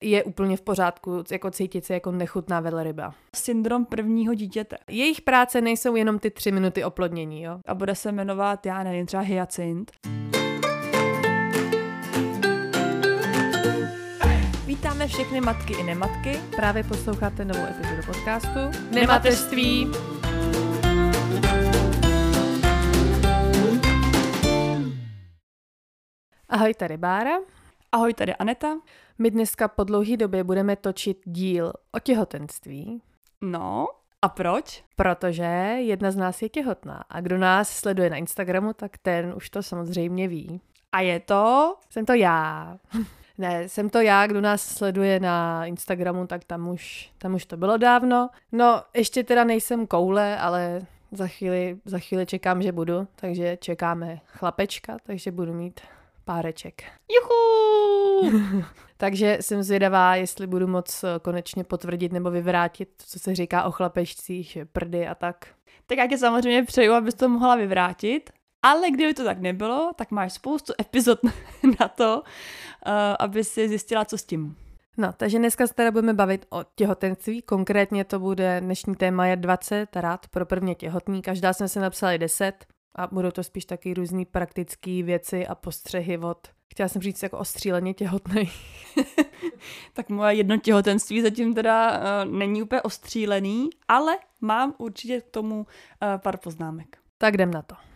je úplně v pořádku, jako cítit se jako nechutná velryba. Syndrom prvního dítěte. Jejich práce nejsou jenom ty tři minuty oplodnění, jo? A bude se jmenovat, já nevím, třeba hyacint. Vítáme všechny matky i nematky. Právě posloucháte novou epizodu podcastu Nemateřství. Ahoj, tady Bára. Ahoj, tady Aneta. My dneska po dlouhé době budeme točit díl o těhotenství. No, a proč? Protože jedna z nás je těhotná a kdo nás sleduje na Instagramu, tak ten už to samozřejmě ví. A je to? Jsem to já. Ne, jsem to já, kdo nás sleduje na Instagramu, tak tam už, tam už to bylo dávno. No, ještě teda nejsem koule, ale za chvíli, za chvíli čekám, že budu, takže čekáme chlapečka, takže budu mít páreček. Juhu! takže jsem zvědavá, jestli budu moc eh, konečně potvrdit nebo vyvrátit, co se říká o chlapečcích, prdy a tak. Tak já tě samozřejmě přeju, abys to mohla vyvrátit, ale kdyby to tak nebylo, tak máš spoustu epizod na to, uh, aby si zjistila, co s tím. No, takže dneska se teda budeme bavit o těhotenství. Konkrétně to bude, dnešní téma je 20 rád pro prvně těhotný. Každá jsme se napsali 10 a budou to spíš taky různé praktické věci a postřehy od, chtěla jsem říct jako ostříleně těhotný. tak moje jedno těhotenství zatím teda uh, není úplně ostřílený, ale mám určitě k tomu uh, pár poznámek. Tak jdem na to.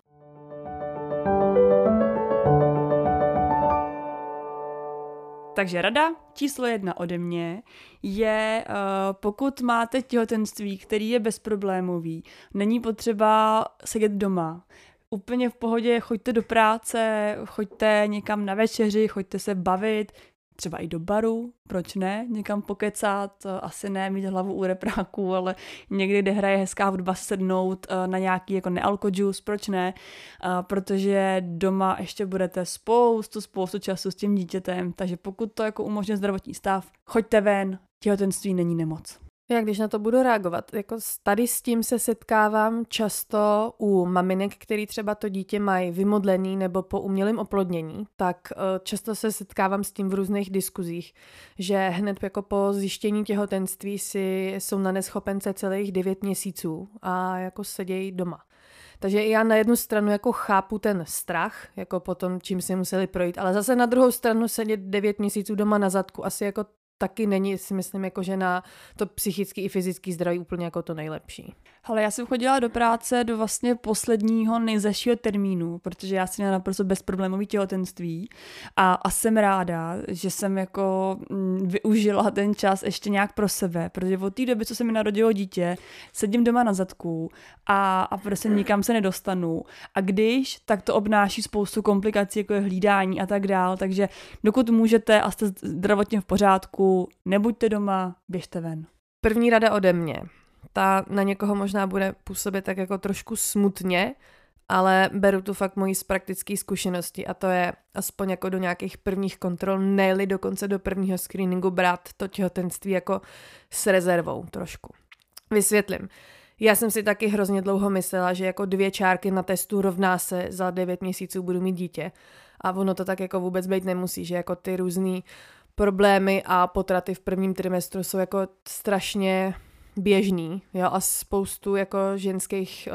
Takže rada číslo jedna ode mě je, uh, pokud máte těhotenství, který je bezproblémový, není potřeba sedět doma, úplně v pohodě, choďte do práce, choďte někam na večeři, choďte se bavit, třeba i do baru, proč ne, někam pokecat, asi ne mít hlavu u repráků, ale někdy, kde hraje hezká hudba, sednout eh, na nějaký jako nealko juice, proč ne, protože doma ještě budete spoustu, spoustu času s tím dítětem, takže pokud to jako umožňuje zdravotní stav, choďte ven, těhotenství není nemoc. Jak když na to budu reagovat? Jako tady s tím se setkávám často u maminek, který třeba to dítě mají vymodlený nebo po umělém oplodnění, tak eh, často se setkávám s tím v různých diskuzích, že hned jako po zjištění těhotenství si jsou na neschopence celých 9 měsíců a jako sedějí doma. Takže já na jednu stranu jako chápu ten strach, jako po tom, čím si museli projít, ale zase na druhou stranu sedět 9 měsíců doma na zadku asi jako taky není, si myslím, jako že na to psychický i fyzický zdraví úplně jako to nejlepší. Ale já jsem chodila do práce do vlastně posledního nejzašího termínu, protože já jsem měla naprosto bezproblémový těhotenství a, a jsem ráda, že jsem jako mm, využila ten čas ještě nějak pro sebe, protože od té doby, co se mi narodilo dítě, sedím doma na zadku a, a prostě nikam se nedostanu. A když, tak to obnáší spoustu komplikací, jako je hlídání a tak dál, takže dokud můžete a jste zdravotně v pořádku, nebuďte doma, běžte ven. První rada ode mě ta na někoho možná bude působit tak jako trošku smutně, ale beru tu fakt moji z praktické zkušenosti a to je aspoň jako do nějakých prvních kontrol, ne dokonce do prvního screeningu brát to těhotenství jako s rezervou trošku. Vysvětlím. Já jsem si taky hrozně dlouho myslela, že jako dvě čárky na testu rovná se za devět měsíců budu mít dítě. A ono to tak jako vůbec být nemusí, že jako ty různý problémy a potraty v prvním trimestru jsou jako strašně běžný, jo, a spoustu jako ženských,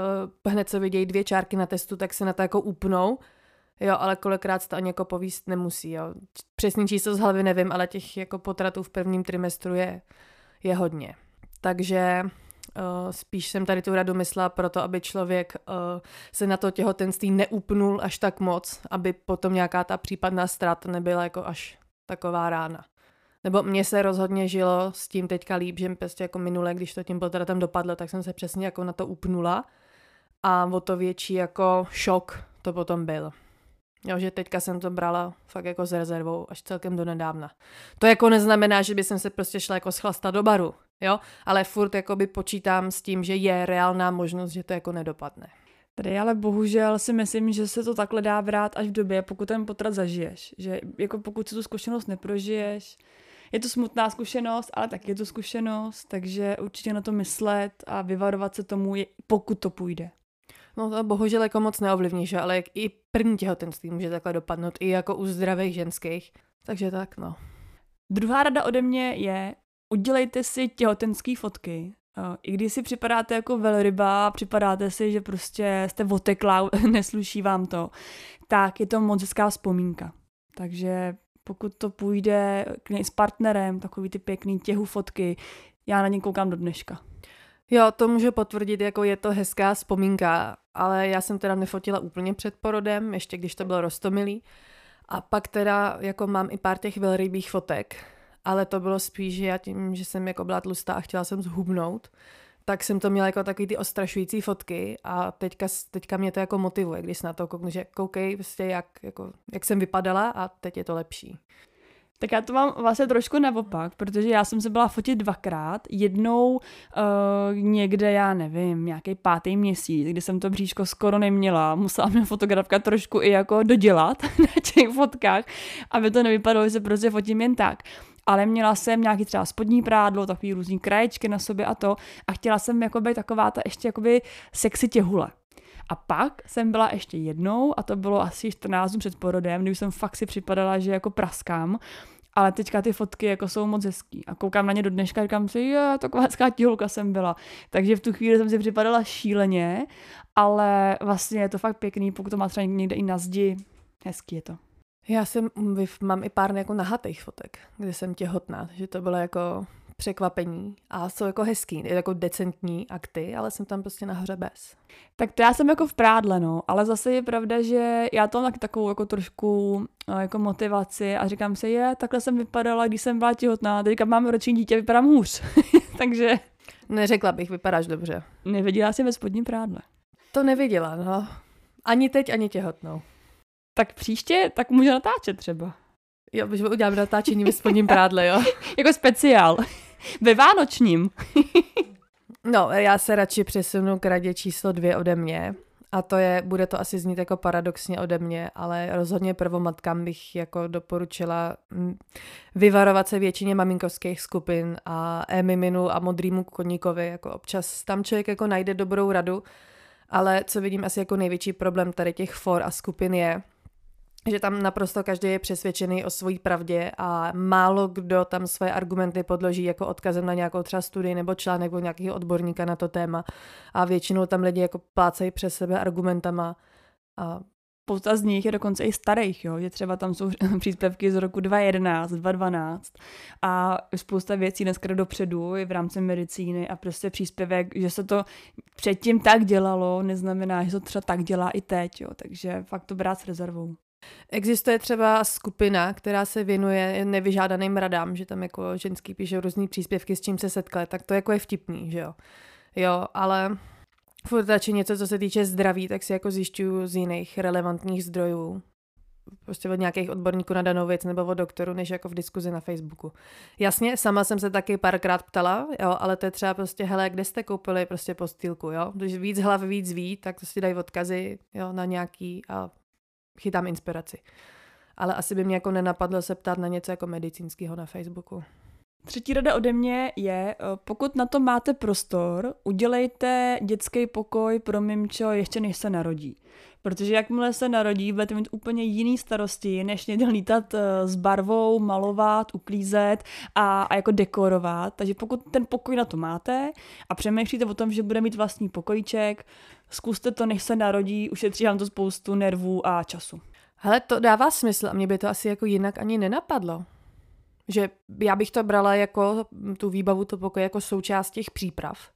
uh, hned co vidějí dvě čárky na testu, tak se na to jako upnou, jo, ale kolikrát to ani jako povíst nemusí, jo. Přesný číslo z hlavy nevím, ale těch jako potratů v prvním trimestru je, je hodně. Takže Uh, spíš jsem tady tu radu myslela proto, aby člověk uh, se na to těhotenství neupnul až tak moc, aby potom nějaká ta případná ztráta nebyla jako až taková rána. Nebo mně se rozhodně žilo s tím teďka líp, že prostě jako minule, když to tím potratem dopadlo, tak jsem se přesně jako na to upnula a o to větší jako šok to potom byl. Jo, že teďka jsem to brala fakt jako s rezervou až celkem do nedávna. To jako neznamená, že by jsem se prostě šla jako schlastat do baru, jo, ale furt jako by počítám s tím, že je reálná možnost, že to jako nedopadne. Tady ale bohužel si myslím, že se to takhle dá vrát až v době, pokud ten potrat zažiješ. Že jako pokud si tu zkušenost neprožiješ, je to smutná zkušenost, ale tak je to zkušenost, takže určitě na to myslet a vyvarovat se tomu, pokud to půjde. No to bohužel jako moc neovlivníš, ale jak i první těhotenství může takhle dopadnout, i jako u zdravých ženských. Takže tak, no. Druhá rada ode mě je, udělejte si těhotenský fotky, i když si připadáte jako velryba, připadáte si, že prostě jste oteklá, nesluší vám to, tak je to moc hezká vzpomínka. Takže pokud to půjde s partnerem, takový ty pěkný těhu fotky, já na ně koukám do dneška. Jo, to můžu potvrdit, jako je to hezká vzpomínka, ale já jsem teda nefotila úplně před porodem, ještě když to bylo rostomilý. A pak teda jako mám i pár těch velrybých fotek, ale to bylo spíš, že já tím, že jsem jako byla tlustá a chtěla jsem zhubnout, tak jsem to měla jako takový ty ostrašující fotky a teďka, teďka mě to jako motivuje, když na to kouknu, že koukej, prostě jak, jako, jak jsem vypadala a teď je to lepší. Tak já to mám vlastně trošku naopak, protože já jsem se byla fotit dvakrát. Jednou uh, někde, já nevím, nějaký pátý měsíc, kdy jsem to bříško skoro neměla. Musela mě fotografka trošku i jako dodělat na těch fotkách, aby to nevypadalo, že se prostě fotím jen tak ale měla jsem nějaký třeba spodní prádlo, takový různý kraječky na sobě a to a chtěla jsem jako být taková ta ještě jakoby sexy těhule. A pak jsem byla ještě jednou, a to bylo asi 14 dnů před porodem, kdy jsem fakt si připadala, že jako praskám, ale teďka ty fotky jako jsou moc hezký. A koukám na ně do dneška říkám si, jo, taková hezká těhulka jsem byla. Takže v tu chvíli jsem si připadala šíleně, ale vlastně je to fakt pěkný, pokud to má třeba někde i na zdi, hezký je to. Já jsem, mám i pár jako nahatých fotek, kde jsem těhotná, že to bylo jako překvapení a jsou jako hezký, jako decentní akty, ale jsem tam prostě nahoře bez. Tak to já jsem jako v prádle, no, ale zase je pravda, že já to mám takovou jako trošku no, jako motivaci a říkám si, je, takhle jsem vypadala, když jsem byla těhotná, teďka mám roční dítě, vypadám hůř. Takže... Neřekla bych, vypadáš dobře. Neviděla jsi ve spodním prádle. To neviděla, no. Ani teď, ani těhotnou. Tak příště, tak může natáčet třeba. Jo, že udělám natáčení ve spodním prádle, jo. jako speciál. Ve Vánočním. no, já se radši přesunu k radě číslo dvě ode mě. A to je, bude to asi znít jako paradoxně ode mě, ale rozhodně prvomatkám bych jako doporučila mm, vyvarovat se většině maminkovských skupin a e-miminu a modrýmu koníkovi. Jako občas tam člověk jako najde dobrou radu, ale co vidím asi jako největší problém tady těch for a skupin je, že tam naprosto každý je přesvědčený o své pravdě a málo kdo tam své argumenty podloží jako odkazem na nějakou třeba studii nebo článek nebo nějakého odborníka na to téma. A většinou tam lidi jako plácají přes sebe argumentama a spousta z nich je dokonce i starých, jo, že třeba tam jsou příspěvky z roku 2011, 2012 a spousta věcí dneska dopředu i v rámci medicíny a prostě příspěvek, že se to předtím tak dělalo, neznamená, že to třeba tak dělá i teď, jo, takže fakt to brát s rezervou. Existuje třeba skupina, která se věnuje nevyžádaným radám, že tam jako ženský píše různý příspěvky, s čím se setkali, tak to jako je vtipný, že jo. Jo, ale furt radši něco, co se týče zdraví, tak si jako zjišťuju z jiných relevantních zdrojů. Prostě od nějakých odborníků na danou věc nebo od doktoru, než jako v diskuzi na Facebooku. Jasně, sama jsem se taky párkrát ptala, jo, ale to je třeba prostě, hele, kde jste koupili prostě postýlku, jo. Když víc hlav víc ví, tak to si dají odkazy, jo, na nějaký a chytám inspiraci. Ale asi by mě jako nenapadlo se ptát na něco jako medicínského na Facebooku. Třetí rada ode mě je, eh, pokud na to máte prostor, udělejte dětský pokoj pro mimčo ještě než se narodí. Protože jakmile se narodí, budete mít úplně jiný starosti, než někde lítat eh, s barvou, malovat, uklízet a, a jako dekorovat. Takže pokud ten pokoj na to máte a přemýšlíte o tom, že bude mít vlastní pokojíček, zkuste to, než se narodí, ušetří vám to spoustu nervů a času. Hele, to dává smysl a mě by to asi jako jinak ani nenapadlo. Že já bych to brala jako tu výbavu to pokoje jako součást těch příprav.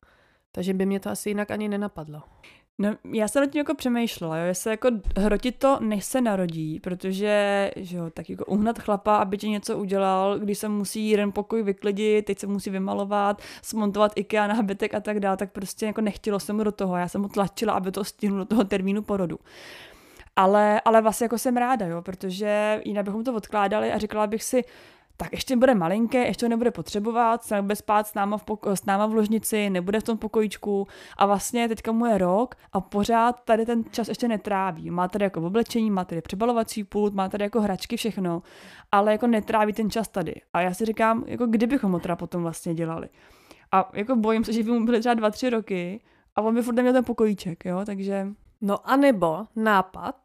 Takže by mě to asi jinak ani nenapadlo. No, já jsem nad tím jako přemýšlela, jo, jestli jako hrotit to, než se narodí, protože, že jo, tak jako uhnat chlapa, aby ti něco udělal, když se musí jeden pokoj vyklidit, teď se musí vymalovat, smontovat IKEA nábytek a tak dále, tak prostě jako nechtělo se mu do toho, já jsem mu tlačila, aby to stihnul do toho termínu porodu. Ale, ale vlastně jako jsem ráda, jo, protože jinak bychom to odkládali a říkala bych si, tak ještě bude malinké, ještě ho nebude potřebovat, se nebude spát s náma, v poko- s náma v ložnici, nebude v tom pokojičku a vlastně teďka mu je rok a pořád tady ten čas ještě netráví. Má tady jako oblečení, má tady přebalovací pult, má tady jako hračky, všechno, ale jako netráví ten čas tady. A já si říkám, jako kdybychom ho teda potom vlastně dělali. A jako bojím se, že by mu byly třeba dva, tři roky a on by furt neměl ten pokojíček, jo, takže... No a nebo nápad,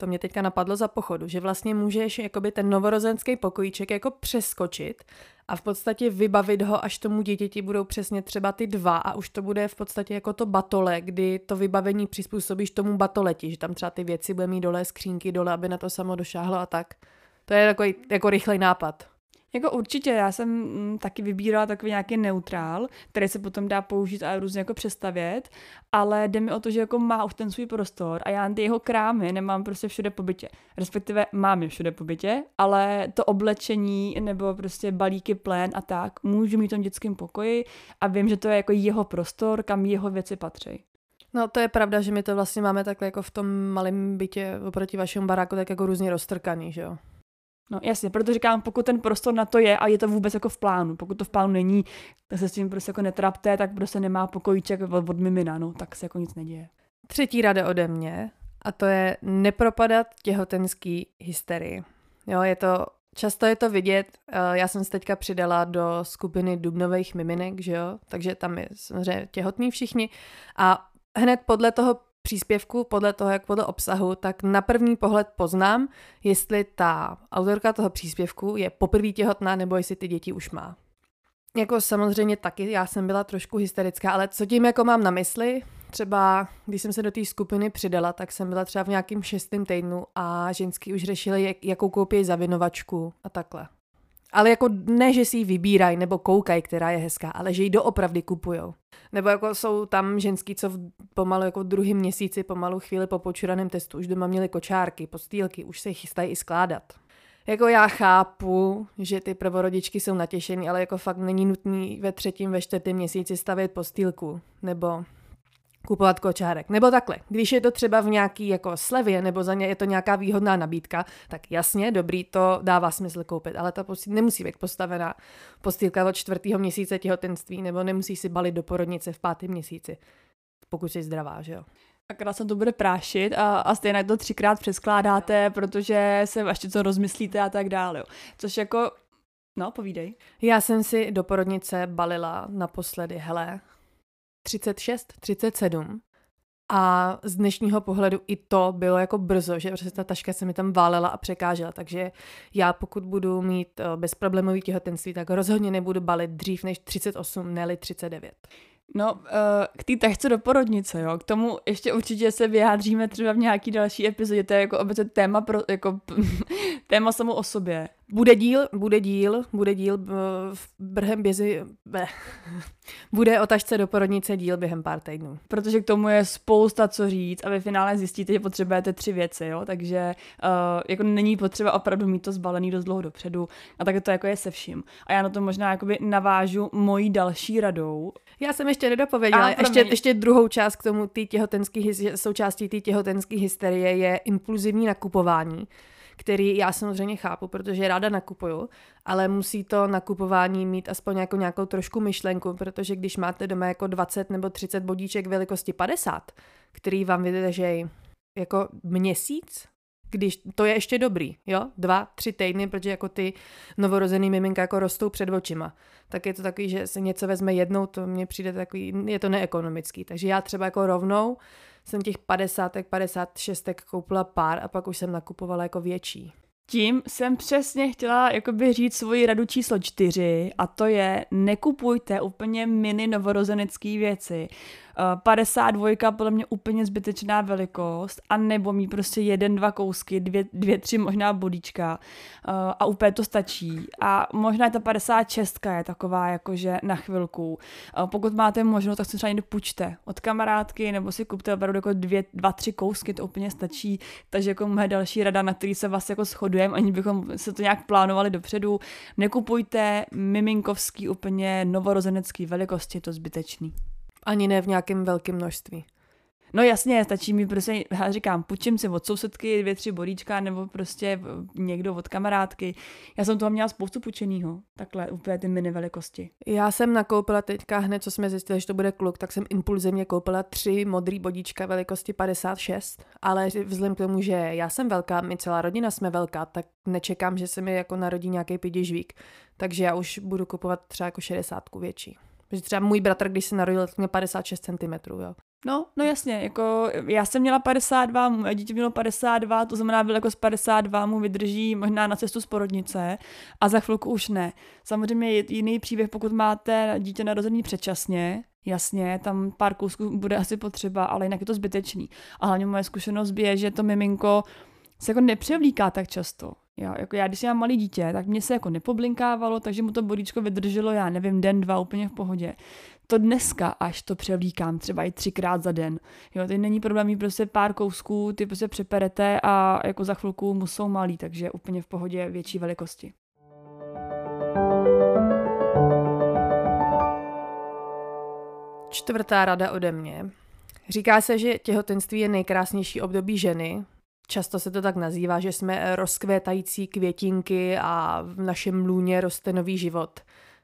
to mě teďka napadlo za pochodu, že vlastně můžeš jakoby ten novorozenský pokojíček jako přeskočit a v podstatě vybavit ho, až tomu dítěti budou přesně třeba ty dva a už to bude v podstatě jako to batole, kdy to vybavení přizpůsobíš tomu batoleti, že tam třeba ty věci bude mít dole, skřínky dole, aby na to samo došáhlo a tak. To je takový jako rychlej nápad. Jako určitě, já jsem mm, taky vybírala takový nějaký neutrál, který se potom dá použít a různě jako přestavět, ale jde mi o to, že jako má už ten svůj prostor a já ty jeho krámy nemám prostě všude po bytě. Respektive mám je všude po bytě, ale to oblečení nebo prostě balíky plén a tak můžu mít v tom dětském pokoji a vím, že to je jako jeho prostor, kam jeho věci patří. No to je pravda, že my to vlastně máme takhle jako v tom malém bytě oproti vašemu baráku tak jako různě roztrkaný, že jo? No jasně, protože říkám, pokud ten prostor na to je a je to vůbec jako v plánu, pokud to v plánu není, tak se s tím prostě jako netrapte, tak prostě nemá pokojíček od, od mimina, no, tak se jako nic neděje. Třetí rada ode mě a to je nepropadat těhotenský hysterii. Jo, je to, často je to vidět, eh, já jsem se teďka přidala do skupiny dubnových miminek, že jo, takže tam je samozřejmě těhotný všichni a hned podle toho příspěvku, podle toho, jak podle obsahu, tak na první pohled poznám, jestli ta autorka toho příspěvku je poprvé těhotná nebo jestli ty děti už má. Jako samozřejmě taky, já jsem byla trošku hysterická, ale co tím jako mám na mysli? Třeba, když jsem se do té skupiny přidala, tak jsem byla třeba v nějakém šestém týdnu a ženský už řešili, jak, jakou koupí zavinovačku a takhle. Ale jako ne, že si ji vybírají nebo koukají, která je hezká, ale že ji doopravdy kupujou. Nebo jako jsou tam ženský, co v pomalu jako v druhém měsíci, pomalu chvíli po počuraném testu už doma měli kočárky, postýlky, už se chystají i skládat. Jako já chápu, že ty prvorodičky jsou natěšený, ale jako fakt není nutný ve třetím, ve čtvrtém měsíci stavět postýlku. Nebo kupovat kočárek. Nebo takhle, když je to třeba v nějaký jako slevě, nebo za ně je to nějaká výhodná nabídka, tak jasně, dobrý, to dává smysl koupit, ale ta postýl nemusí být postavená postýlka od čtvrtého měsíce těhotenství, nebo nemusí si balit do porodnice v pátém měsíci, pokud jsi zdravá, že jo. Akorát se to bude prášit a, a stejně to třikrát přeskládáte, protože se ještě co rozmyslíte a tak dále. Což jako, no povídej. Já jsem si do porodnice balila naposledy, hele, 36, 37. A z dnešního pohledu i to bylo jako brzo, že prostě ta taška se mi tam válela a překážela, takže já pokud budu mít eh, bezproblémový těhotenství, tak rozhodně nebudu balit dřív než 38, ne 39. No, eh, k té tašce do porodnice, jo, k tomu ještě určitě se vyjádříme třeba v nějaký další epizodě, to je jako obecně téma, pro, jako téma samo o sobě. Bude díl, bude díl, bude díl v brhem bězi. Bude o tašce do porodnice díl během pár týdnů. Protože k tomu je spousta co říct a ve finále zjistíte, že potřebujete tři věci, jo, takže uh, jako není potřeba opravdu mít to zbalený dost dlouho dopředu a tak to jako je se vším. A já na to možná jakoby navážu mojí další radou. Já jsem ještě nedopověděla, a, ještě, ještě druhou část k tomu, tý těhotenský, součástí té těhotenské hysterie je impulzivní nakupování který já samozřejmě chápu, protože ráda nakupuju, ale musí to nakupování mít aspoň jako nějakou trošku myšlenku, protože když máte doma jako 20 nebo 30 bodíček velikosti 50, který vám vydrží jako měsíc, když to je ještě dobrý, jo, dva, tři týdny, protože jako ty novorozený miminka jako rostou před očima, tak je to takový, že se něco vezme jednou, to mně přijde takový, je to neekonomický, takže já třeba jako rovnou jsem těch 50, 56 koupila pár a pak už jsem nakupovala jako větší. Tím jsem přesně chtěla jakoby říct svoji radu číslo čtyři a to je nekupujte úplně mini novorozenecké věci. 52 podle mě úplně zbytečná velikost a nebo mít prostě jeden, dva kousky, dvě, dvě tři možná bodíčka a úplně to stačí. A možná je ta 56 je taková jakože na chvilku. Pokud máte možnost, tak se třeba někde půjčte od kamarádky nebo si kupte opravdu jako dvě, dva, tři kousky, to úplně stačí. Takže jako moje další rada, na který se vás jako shodujeme, ani bychom se to nějak plánovali dopředu, nekupujte miminkovský úplně novorozenecký velikosti, to zbytečný. Ani ne v nějakém velkém množství. No jasně, stačí mi prostě, já říkám, půjčím si od sousedky dvě, tři bodíčka, nebo prostě někdo od kamarádky. Já jsem toho měla spoustu půjčenýho, takhle úplně ty mini velikosti. Já jsem nakoupila teďka hned, co jsme zjistili, že to bude kluk, tak jsem impulzivně koupila tři modrý bodíčka velikosti 56, ale vzhledem k tomu, že já jsem velká, my celá rodina jsme velká, tak nečekám, že se mi jako narodí nějaký pidižvík, takže já už budu kupovat třeba jako 60 větší. Protože třeba můj bratr, když se narodil, tak měl 56 cm, jo. No, no jasně, jako já jsem měla 52, moje dítě mělo 52, to znamená, byl jako z 52 mu vydrží možná na cestu z porodnice a za chvilku už ne. Samozřejmě je jiný příběh, pokud máte dítě narozený předčasně, jasně, tam pár kousků bude asi potřeba, ale jinak je to zbytečný. A hlavně moje zkušenost je, že to miminko se jako nepřevlíká tak často. Jo, jako já, když mám malý dítě, tak mě se jako nepoblinkávalo, takže mu to bodíčko vydrželo, já nevím, den, dva úplně v pohodě. To dneska až to převlíkám třeba i třikrát za den. Jo, teď není problém prostě pár kousků, ty prostě přeperete a jako za chvilku mu jsou malý, takže úplně v pohodě větší velikosti. Čtvrtá rada ode mě. Říká se, že těhotenství je nejkrásnější období ženy, Často se to tak nazývá, že jsme rozkvétající květinky a v našem lůně roste nový život.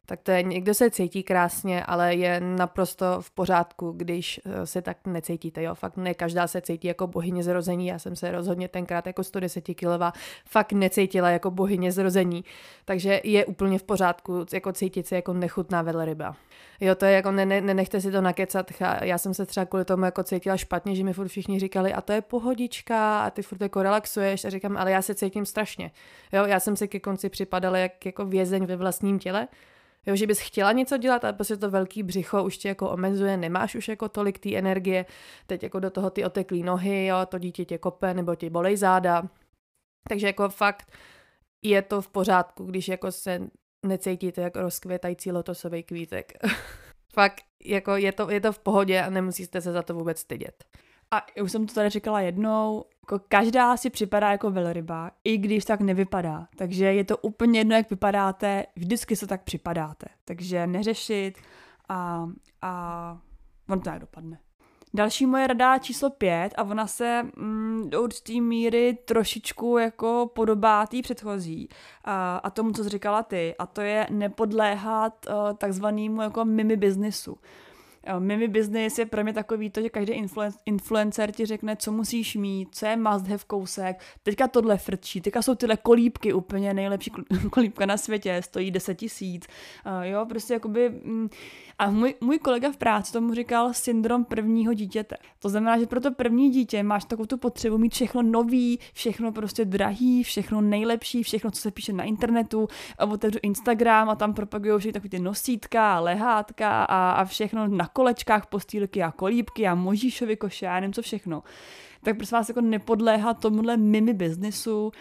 Tak to je, někdo se cítí krásně, ale je naprosto v pořádku, když eh, se tak necítíte. Jo? Fakt ne každá se cítí jako bohyně zrození. Já jsem se rozhodně tenkrát jako 110 kilová fakt necítila jako bohyně zrození. Takže je úplně v pořádku jako cítit se jako nechutná velryba. Jo, to je jako, ne, ne, nenechte si to nakecat. Já jsem se třeba kvůli tomu jako cítila špatně, že mi furt všichni říkali, a to je pohodička, a ty furt jako relaxuješ. A říkám, ale já se cítím strašně. Jo, já jsem si ke konci připadala jak jako vězeň ve vlastním těle. Jo, že bys chtěla něco dělat, ale prostě to velký břicho už tě jako omezuje, nemáš už jako tolik té energie, teď jako do toho ty oteklý nohy, jo, to dítě tě kope nebo ti bolej záda. Takže jako fakt je to v pořádku, když jako se necítíte jako rozkvětající lotosový kvítek. fakt jako je to, je to v pohodě a nemusíte se za to vůbec stydět. A už jsem to tady říkala jednou, jako každá si připadá jako velryba, i když tak nevypadá. Takže je to úplně jedno, jak vypadáte, vždycky se tak připadáte. Takže neřešit a, a on to tak dopadne. Další moje rada číslo pět a ona se mm, do určitý míry trošičku jako podobá té předchozí a, a tomu, co jsi říkala ty a to je nepodléhat uh, takzvanému jako mimi biznisu. Mimi business je pro mě takový to, že každý influencer ti řekne, co musíš mít, co je must have kousek, teďka tohle frčí, teďka jsou tyhle kolípky úplně nejlepší kolípka na světě, stojí 10 tisíc, uh, jo, prostě jakoby, mm, a můj, můj kolega v práci tomu říkal syndrom prvního dítěte. To znamená, že pro to první dítě máš takovou tu potřebu mít všechno nový, všechno prostě drahý, všechno nejlepší, všechno, co se píše na internetu, a otevřu Instagram a tam propagují všechny takový ty nosítka, lehátka a, a všechno na kolečkách postýlky a kolíbky a možíšovi koše a nevím co všechno. Tak prosím vás jako nepodléhá tomuhle mimi biznisu,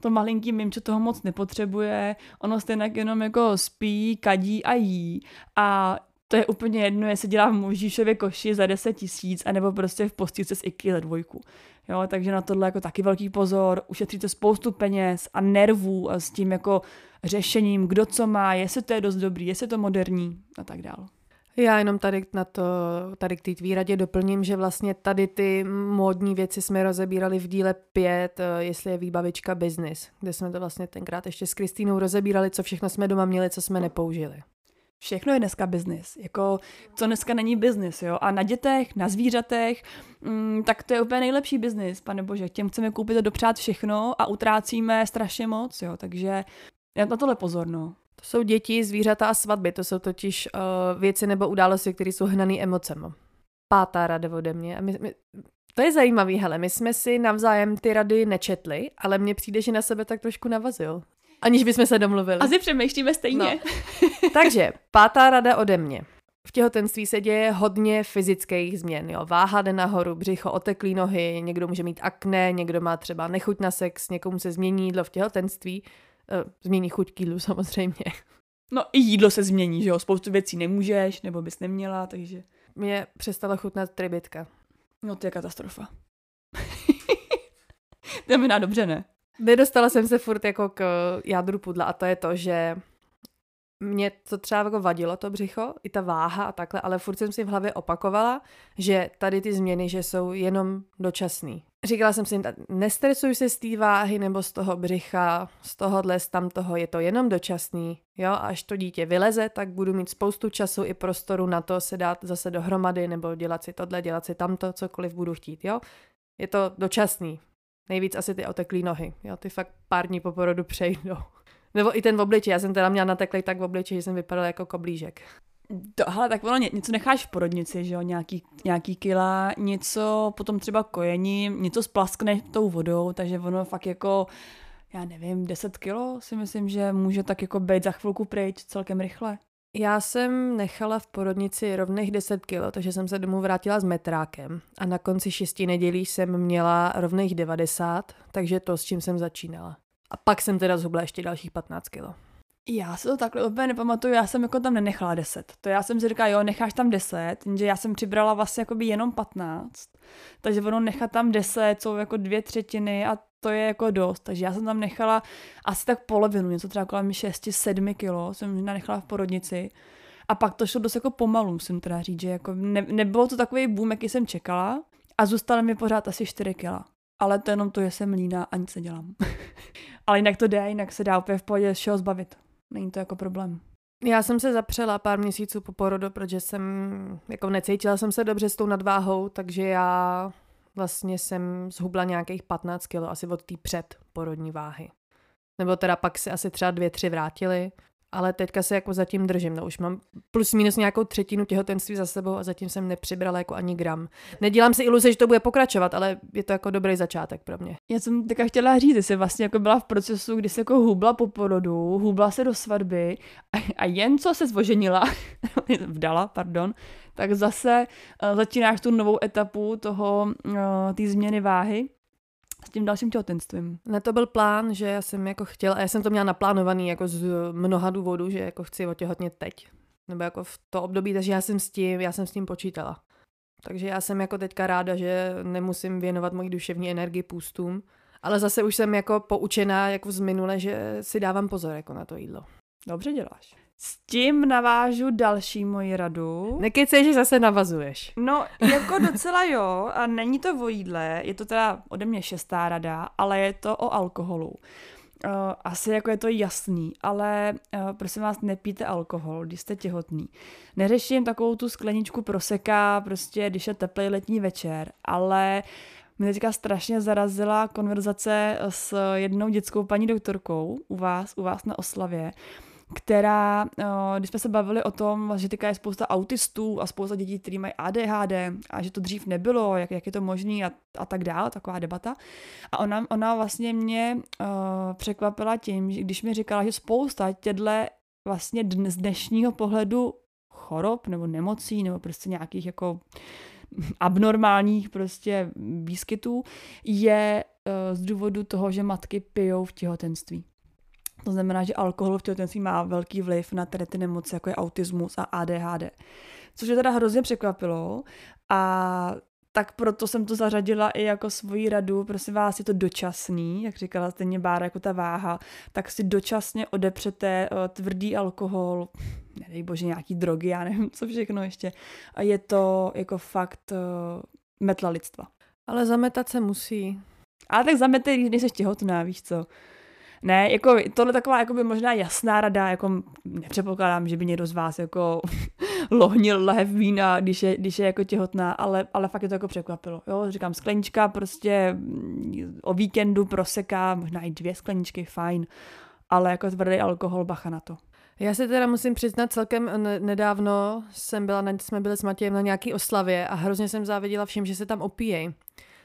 to malinký mimče toho moc nepotřebuje, ono stejně jenom jako spí, kadí a jí a to je úplně jedno, jestli dělá v Možíšově koši za 10 tisíc, anebo prostě v postýlce z IKEA dvojku. Jo, takže na tohle jako taky velký pozor, ušetříte spoustu peněz a nervů a s tím jako řešením, kdo co má, jestli to je dost dobrý, jestli je to moderní a tak dále. Já jenom tady na to, tady k té tvý radě doplním, že vlastně tady ty módní věci jsme rozebírali v díle 5, eh, jestli je výbavička business, kde jsme to vlastně tenkrát ještě s Kristýnou rozebírali, co všechno jsme doma měli, co jsme nepoužili. Všechno je dneska biznis. Jako, co dneska není biznis, jo? A na dětech, na zvířatech, mm, tak to je úplně nejlepší biznis, pane bože. Těm chceme koupit a dopřát všechno a utrácíme strašně moc, jo? Takže já na tohle pozor, no. To jsou děti, zvířata a svatby. To jsou totiž uh, věci nebo události, které jsou hnané emocemi. Pátá rada ode mě. A my, my, to je zajímavý, hele, my jsme si navzájem ty rady nečetli, ale mně přijde, že na sebe tak trošku navazil. Aniž bychom se domluvili. Asi přemýšlíme stejně. No. Takže, pátá rada ode mě. V těhotenství se děje hodně fyzických změn. Jo. Váha jde nahoru, břicho, oteklý nohy, někdo může mít akné, někdo má třeba nechuť na sex, někomu se změní jídlo v těhotenství. E, změní chuť k jídlu samozřejmě. No i jídlo se změní, že jo? Spoustu věcí nemůžeš, nebo bys neměla, takže... Mě přestala chutnat tribitka. No to je katastrofa. to je dobře, ne? Nedostala jsem se furt jako k jádru pudla a to je to, že mě to třeba jako vadilo, to břicho, i ta váha a takhle, ale furt jsem si v hlavě opakovala, že tady ty změny, že jsou jenom dočasný. Říkala jsem si, nestresuj se z té váhy nebo z toho břicha, z tohohle, z tamtoho, je to jenom dočasný, jo, a až to dítě vyleze, tak budu mít spoustu času i prostoru na to se dát zase dohromady nebo dělat si tohle, dělat si tamto, cokoliv budu chtít, jo. Je to dočasný, Nejvíc asi ty oteklý nohy. Jo, ty fakt pár dní po porodu přejdou. Nebo i ten v obliči. Já jsem teda měla nateklý tak v obliči, že jsem vypadala jako koblížek. To, hele, tak ono něco necháš v porodnici, že jo, nějaký, nějaký kila, něco potom třeba kojením, něco splaskne tou vodou, takže ono fakt jako, já nevím, 10 kilo si myslím, že může tak jako být za chvilku pryč celkem rychle. Já jsem nechala v porodnici rovných 10 kilo, takže jsem se domů vrátila s metrákem a na konci šesti nedělí jsem měla rovných 90, takže to, s čím jsem začínala. A pak jsem teda zhubla ještě dalších 15 kilo. Já si to takhle úplně nepamatuju, já jsem jako tam nenechala 10. To já jsem si říkala, jo, necháš tam 10, jenže já jsem přibrala vlastně jako by jenom 15. Takže ono nechat tam 10 jsou jako dvě třetiny a to je jako dost. Takže já jsem tam nechala asi tak polovinu, něco třeba kolem 6-7 kilo jsem nechala v porodnici. A pak to šlo dost jako pomalu, musím teda říct, že jako ne, nebylo to takový boom, jaký jsem čekala. A zůstaly mi pořád asi 4 kila. Ale to jenom to, že jsem líná a nic nedělám. Ale jinak to jde, jinak se dá úplně v pohodě všeho zbavit. Není to jako problém. Já jsem se zapřela pár měsíců po porodu, protože jsem, jako necítila jsem se dobře s tou nadváhou, takže já vlastně jsem zhubla nějakých 15 kilo asi od té předporodní váhy. Nebo teda pak se asi třeba dvě, tři vrátily, ale teďka se jako zatím držím. No už mám plus minus nějakou třetinu těhotenství za sebou a zatím jsem nepřibrala jako ani gram. Nedělám si iluze, že to bude pokračovat, ale je to jako dobrý začátek pro mě. Já jsem teďka chtěla říct, že jsi vlastně jako byla v procesu, kdy se jako hubla po porodu, hubla se do svatby a, a jen co se zvoženila, vdala, pardon, tak zase uh, začínáš tu novou etapu toho, uh, té změny váhy s tím dalším těhotenstvím. Ne, to byl plán, že já jsem jako chtěla, a já jsem to měla naplánovaný jako z mnoha důvodů, že jako chci otěhotnět teď. Nebo jako v to období, takže já jsem s tím, já jsem s tím počítala. Takže já jsem jako teďka ráda, že nemusím věnovat moji duševní energii půstům, ale zase už jsem jako poučená jako z minule, že si dávám pozor jako na to jídlo. Dobře děláš. S tím navážu další moji radu. Nekecej, že zase navazuješ. No, jako docela jo, a není to o jídle, je to teda ode mě šestá rada, ale je to o alkoholu. Uh, asi jako je to jasný, ale uh, prosím vás, nepijte alkohol, když jste těhotný. Neřeším takovou tu skleničku proseka, prostě když je teplý letní večer, ale mě teďka strašně zarazila konverzace s jednou dětskou paní doktorkou u vás, u vás na oslavě, která, eh, když jsme se bavili o tom, že teďka je spousta autistů a spousta dětí, kteří mají ADHD a že to dřív nebylo, jak, jak je to možné a, a tak dále, taková debata. A ona, ona vlastně mě uh, překvapila tím, že když mi říkala, že spousta těchto vlastně dne, z dnešního pohledu chorob nebo nemocí nebo prostě nějakých jako abnormálních prostě výskytů je uh, z důvodu toho, že matky pijou v těhotenství. To znamená, že alkohol v těhotenství má velký vliv na tady ty nemoci, jako je autismus a ADHD. Což je teda hrozně překvapilo a tak proto jsem to zařadila i jako svoji radu, prosím vás, je to dočasný, jak říkala stejně Bára, jako ta váha, tak si dočasně odepřete uh, tvrdý alkohol, nedej bože, nějaký drogy, já nevím, co všechno ještě. A je to jako fakt uh, metla lidstva. Ale zametat se musí. Ale tak zametej, když nejsi těhotná, víš co. Ne, jako tohle taková jako by možná jasná rada, jako nepředpokládám, že by někdo z vás jako lohnil lehev vína, když je, když je jako těhotná, ale, ale fakt je to jako překvapilo. Jo, říkám, sklenička prostě mm, o víkendu proseká, možná i dvě skleničky, fajn, ale jako tvrdý alkohol, bacha na to. Já se teda musím přiznat, celkem nedávno jsem byla, jsme byli s Matějem na nějaký oslavě a hrozně jsem záviděla všem, že se tam opíjejí.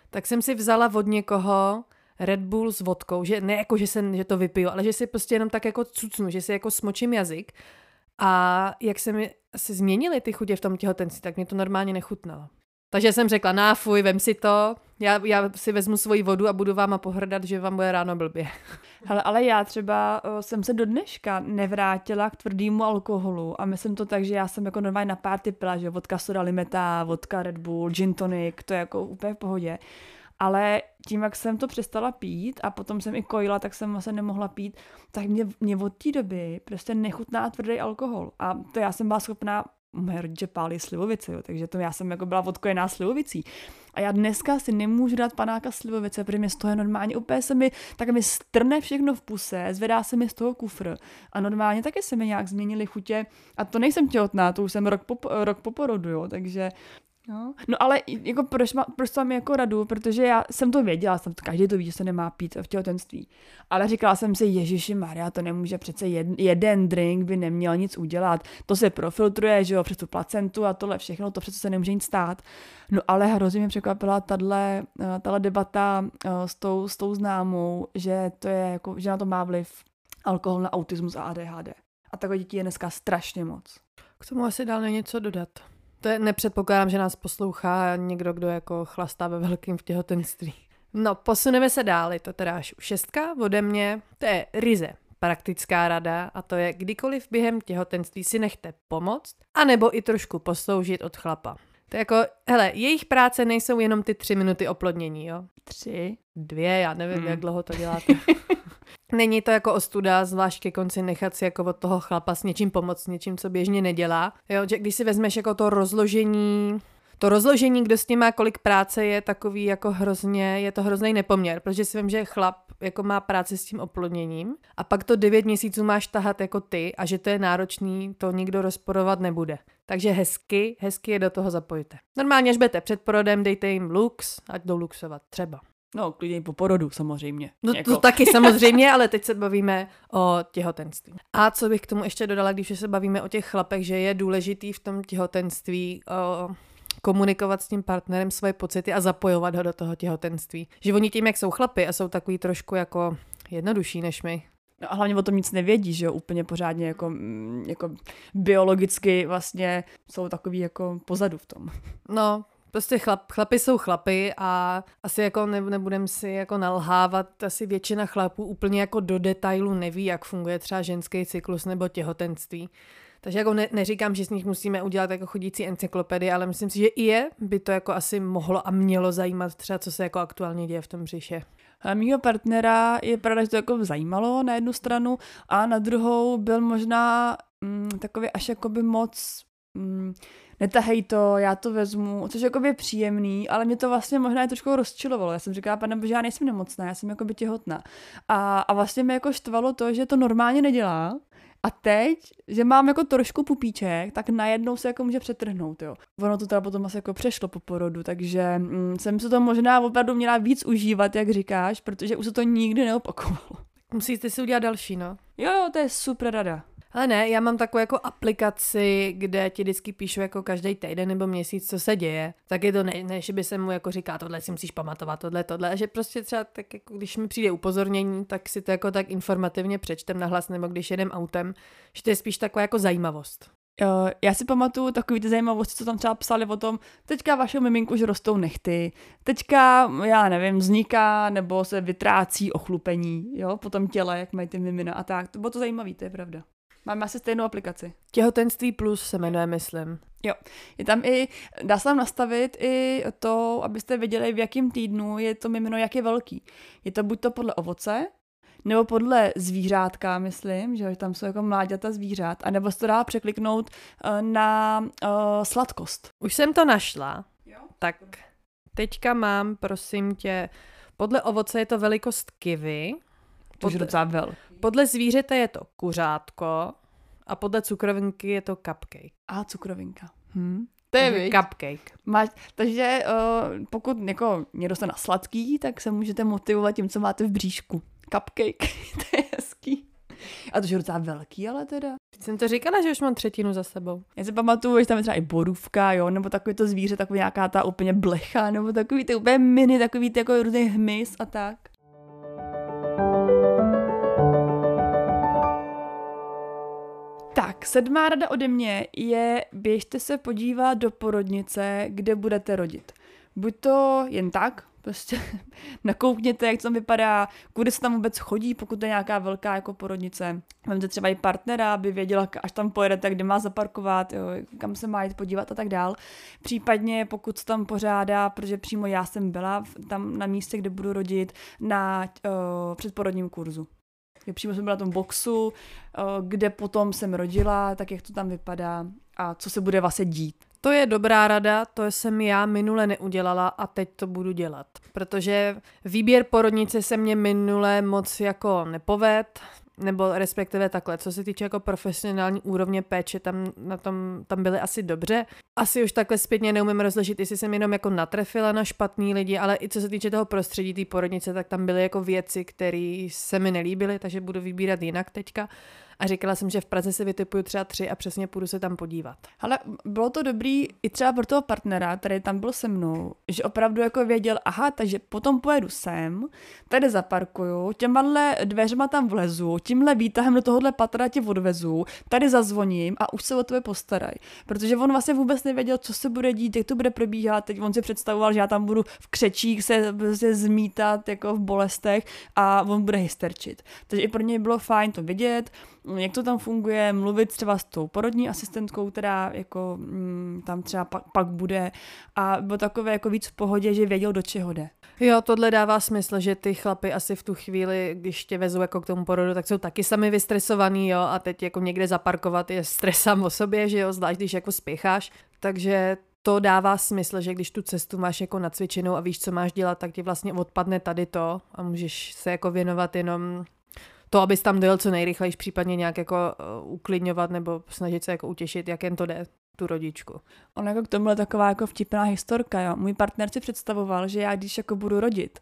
Tak jsem si vzala od někoho, Red Bull s vodkou, že ne jako, že, se, že to vypiju, ale že si prostě jenom tak jako cucnu, že si jako smočím jazyk a jak se mi se změnily ty chutě v tom těhotenství, tak mě to normálně nechutnalo. Takže jsem řekla, náfuj, vem si to, já, já si vezmu svoji vodu a budu vám pohrdat, že vám bude ráno blbě. Hele, ale já třeba uh, jsem se do dneška nevrátila k tvrdému alkoholu a myslím to tak, že já jsem jako normálně na párty pila, že vodka soda limeta, vodka Red Bull, gin tonic, to je jako úplně v pohodě. Ale tím, jak jsem to přestala pít a potom jsem i kojila, tak jsem vlastně nemohla pít, tak mě, mě od té doby prostě nechutná tvrdý alkohol. A to já jsem byla schopná moje rodiče pálí slivovice, jo, takže to já jsem jako byla odkojená slivovicí. A já dneska si nemůžu dát panáka slivovice, protože mi z toho je normálně úplně se mi, tak mi strne všechno v puse, zvedá se mi z toho kufr. A normálně taky se mi nějak změnily chutě. A to nejsem těhotná, to už jsem rok po, rok po porodu, jo, takže No, no ale jako proč, má, proč to mám jako radu, protože já jsem to věděla, jsem to, každý to ví, že se nemá pít v těhotenství. Ale říkala jsem si, Ježiši Maria, to nemůže přece jed, jeden drink by neměl nic udělat. To se profiltruje, že jo, přes tu placentu a tohle všechno, to přece se nemůže nic stát. No ale hrozně mě překvapila tahle, eh, debata eh, s tou, s tou známou, že to je jako, že na to má vliv alkohol na autismus a ADHD. A takové dětí je dneska strašně moc. K tomu asi dál není co dodat. To je, nepředpokládám, že nás poslouchá někdo, kdo jako chlastá ve velkým v těhotenství. No, posuneme se dál, je to teda až šestka ode mě, to je ryze praktická rada a to je kdykoliv během těhotenství si nechte pomoct, anebo i trošku posloužit od chlapa. To je jako, hele, jejich práce nejsou jenom ty tři minuty oplodnění, jo? Tři? Dvě, já nevím, hmm. jak dlouho to děláte. Není to jako ostuda, zvlášť ke konci nechat si jako od toho chlapa s něčím pomoct, něčím, co běžně nedělá. Jo, že když si vezmeš jako to rozložení to rozložení, kdo s tím má kolik práce, je takový jako hrozně, je to hrozný nepoměr, protože si vím, že chlap jako má práci s tím oplodněním a pak to devět měsíců máš tahat jako ty a že to je náročný, to nikdo rozporovat nebude. Takže hezky, hezky je do toho zapojte. Normálně, až budete před porodem, dejte jim lux, ať jdou luxovat třeba. No, klidně po porodu samozřejmě. No jako... to taky samozřejmě, ale teď se bavíme o těhotenství. A co bych k tomu ještě dodala, když se bavíme o těch chlapech, že je důležitý v tom těhotenství o, komunikovat s tím partnerem svoje pocity a zapojovat ho do toho těhotenství. Že oni tím, jak jsou chlapy a jsou takový trošku jako jednodušší než my, No a hlavně o tom nic nevědí, že jo, úplně pořádně jako, mm, jako biologicky vlastně jsou takový jako pozadu v tom. No, Prostě chlap, chlapy jsou chlapy a asi jako ne, nebudem si jako nalhávat, asi většina chlapů úplně jako do detailu neví, jak funguje třeba ženský cyklus nebo těhotenství. Takže jako ne, neříkám, že z nich musíme udělat jako chodící encyklopedii, ale myslím si, že i je by to jako asi mohlo a mělo zajímat třeba, co se jako aktuálně děje v tom břiše. A mýho partnera je pravda, že to jako zajímalo na jednu stranu a na druhou byl možná mm, takový až jakoby moc mm, netahej to, já to vezmu, což jako je příjemný, ale mě to vlastně možná je trošku rozčilovalo. Já jsem říkala, pane bože, já nejsem nemocná, já jsem jako by těhotná. A, a vlastně mě jako štvalo to, že to normálně nedělá, a teď, že mám jako trošku pupíček, tak najednou se jako může přetrhnout, jo. Ono to teda potom asi jako přešlo po porodu, takže mm, jsem se to možná opravdu měla víc užívat, jak říkáš, protože už se to nikdy neopakovalo. Musíte si udělat další, no. Jo, jo, to je super rada. Ale ne, já mám takovou jako aplikaci, kde ti vždycky píšu jako každý týden nebo měsíc, co se děje. Tak je to ne, ne že by se mu jako říká, tohle si musíš pamatovat, tohle, tohle. A že prostě třeba tak jako když mi přijde upozornění, tak si to jako tak informativně přečtem nahlas, nebo když jedem autem, že to je spíš taková jako zajímavost. Já si pamatuju takový ty zajímavosti, co tam třeba psali o tom, teďka vašeho miminku už rostou nechty, teďka, já nevím, vzniká nebo se vytrácí ochlupení, jo, po tom těle, jak mají ty mimina a tak. To bylo to zajímavé, to je pravda. Máme asi stejnou aplikaci. Těhotenství plus se jmenuje, myslím. Jo, je tam i, dá se tam nastavit i to, abyste věděli, v jakém týdnu je to mimino, jak je velký. Je to buď to podle ovoce, nebo podle zvířátka, myslím, že tam jsou jako mláďata zvířat, a nebo se to dá překliknout uh, na uh, sladkost. Už jsem to našla. Jo? Tak teďka mám, prosím tě, podle ovoce je to velikost kivy. To je docela velký. Podle zvířete je to kuřátko a podle cukrovinky je to cupcake. A cukrovinka. Hm. To je takže cupcake. Máš, takže uh, pokud jako někdo jste na sladký, tak se můžete motivovat tím, co máte v bříšku. Cupcake, to je hezký. A to je docela velký, ale teda. Teď jsem to říkala, že už mám třetinu za sebou. Já si pamatuju, že tam je třeba i borůvka, jo, nebo takový to zvíře, takový nějaká ta úplně blecha, nebo takový ty úplně mini, takový ty jako různý hmyz a tak. Tak, sedmá rada ode mě je, běžte se podívat do porodnice, kde budete rodit. Buď to jen tak, prostě nakoukněte, jak to tam vypadá, kudy se tam vůbec chodí, pokud je nějaká velká jako porodnice. Vemte třeba i partnera, aby věděla, až tam pojedete, kde má zaparkovat, jo, kam se má jít podívat a tak dál. Případně pokud se tam pořádá, protože přímo já jsem byla tam na místě, kde budu rodit, na uh, předporodním kurzu. Já přímo jsem byla na tom boxu, eh, kde potom jsem rodila, tak jak to tam vypadá a co se bude vlastně dít. To je dobrá rada, to jsem já minule neudělala a teď to budu dělat. Protože výběr porodnice se mě minule moc jako nepoved. Nebo respektive takhle, co se týče jako profesionální úrovně péče, tam, na tom, tam byly asi dobře. Asi už takhle zpětně neumím rozlišit, jestli jsem jenom jako natrefila na špatný lidi, ale i co se týče toho prostředí té porodnice, tak tam byly jako věci, které se mi nelíbily, takže budu vybírat jinak teďka a říkala jsem, že v Praze si vytipuju třeba tři a přesně půjdu se tam podívat. Ale bylo to dobrý i třeba pro toho partnera, který tam byl se mnou, že opravdu jako věděl, aha, takže potom pojedu sem, tady zaparkuju, těmahle dveřma tam vlezu, tímhle výtahem do tohohle patra tě odvezu, tady zazvoním a už se o tebe postaraj. Protože on vlastně vůbec nevěděl, co se bude dít, jak to bude probíhat. Teď on si představoval, že já tam budu v křečích se, se zmítat jako v bolestech a on bude hysterčit. Takže i pro něj bylo fajn to vidět, jak to tam funguje, mluvit třeba s tou porodní asistentkou, která jako mm, tam třeba pak, pak bude a bylo takové jako víc v pohodě, že věděl, do čeho jde. Jo, tohle dává smysl, že ty chlapy asi v tu chvíli, když tě vezou jako k tomu porodu, tak jsou taky sami vystresovaný, jo, a teď jako někde zaparkovat je stres sám o sobě, že jo, zvlášť když jako spěcháš, takže to dává smysl, že když tu cestu máš jako nacvičenou a víš, co máš dělat, tak ti vlastně odpadne tady to a můžeš se jako věnovat jenom to, abys tam dojel co nejrychleji, případně nějak jako uh, uklidňovat nebo snažit se jako utěšit, jak jen to jde tu rodičku. Ona jako k tomu je taková jako vtipná historka, jo. Můj partner si představoval, že já když jako budu rodit,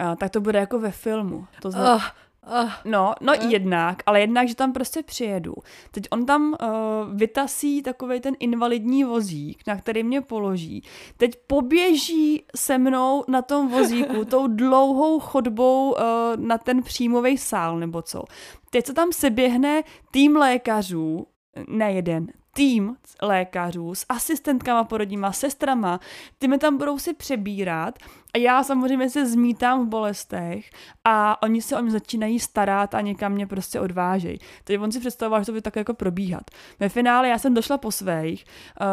uh, tak to bude jako ve filmu. To znamená, oh, Uh, no, no uh. jednak, ale jednak, že tam prostě přijedu. Teď on tam uh, vytasí takový ten invalidní vozík, na který mě položí. Teď poběží se mnou na tom vozíku tou dlouhou chodbou uh, na ten příjmový sál nebo co. Teď se tam seběhne tým lékařů, ne jeden, tým lékařů s asistentkama porodníma, sestrama, ty mi tam budou si přebírat a já samozřejmě se zmítám v bolestech a oni se o mě začínají starat a někam mě prostě odvážejí. Takže on si představoval, že to by tak jako probíhat. Ve finále já jsem došla po svých, uh,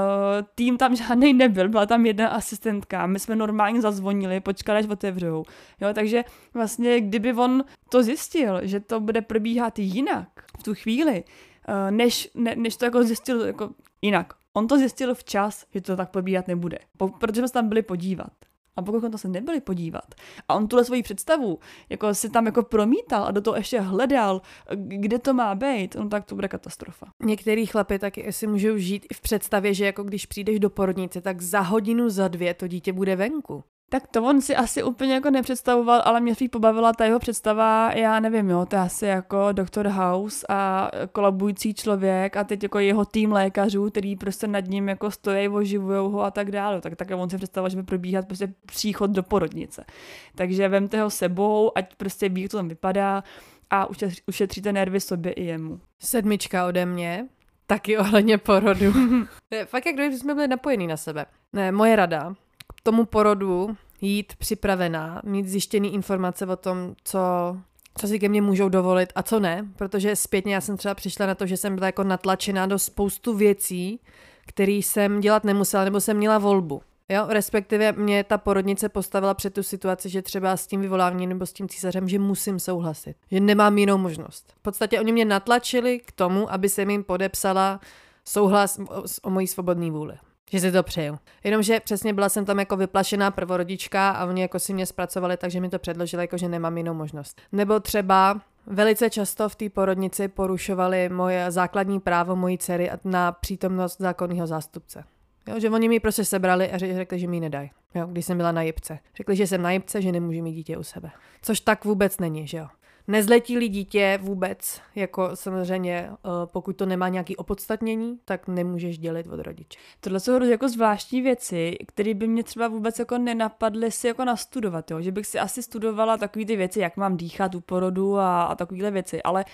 tým tam žádný nebyl, byla tam jedna asistentka, my jsme normálně zazvonili, počkali, až otevřou. Jo, takže vlastně kdyby on to zjistil, že to bude probíhat jinak v tu chvíli, než, ne, než to jako zjistil jako jinak. On to zjistil včas, že to tak probíhat nebude, protože jsme se tam byli podívat. A pokud to se nebyli podívat a on tuhle svoji představu jako si tam jako promítal a do toho ještě hledal, kde to má být, no tak to bude katastrofa. Některý chlapy taky si můžou žít i v představě, že jako když přijdeš do porodnice, tak za hodinu, za dvě to dítě bude venku. Tak to on si asi úplně jako nepředstavoval, ale mě spíš pobavila ta jeho představa, já nevím, jo, to je asi jako doktor House a kolabující člověk a teď jako jeho tým lékařů, který prostě nad ním jako stojí, oživují ho a tak dále. Tak, tak on si představoval, že by probíhat prostě příchod do porodnice. Takže vemte ho sebou, ať prostě ví, jak to tam vypadá a ušetříte nervy sobě i jemu. Sedmička ode mě, taky ohledně porodu. Fakt jak kdyby jsme byli napojení na sebe. Ne, moje rada, tomu porodu jít připravená, mít zjištěný informace o tom, co, co si ke mně můžou dovolit a co ne, protože zpětně já jsem třeba přišla na to, že jsem byla jako natlačená do spoustu věcí, které jsem dělat nemusela, nebo jsem měla volbu. Jo, respektive mě ta porodnice postavila před tu situaci, že třeba s tím vyvoláním nebo s tím císařem, že musím souhlasit, že nemám jinou možnost. V podstatě oni mě natlačili k tomu, aby se jim podepsala souhlas o, o mojí svobodné vůli že si to přeju. Jenomže přesně byla jsem tam jako vyplašená prvorodička a oni jako si mě zpracovali, takže mi to předložili, jako že nemám jinou možnost. Nebo třeba Velice často v té porodnici porušovali moje základní právo mojí dcery na přítomnost zákonného zástupce. Jo, že oni mi prostě sebrali a řekli, že mi nedají, jo, když jsem byla na jibce. Řekli, že jsem na jibce, že nemůžu mít dítě u sebe. Což tak vůbec není, že jo nezletilý dítě vůbec, jako samozřejmě, eh, pokud to nemá nějaký opodstatnění, tak nemůžeš dělit od rodiče. Tohle jsou jako zvláštní věci, které by mě třeba vůbec jako nenapadly si jako nastudovat, jo? že bych si asi studovala takové ty věci, jak mám dýchat u porodu a, a takovéhle věci, ale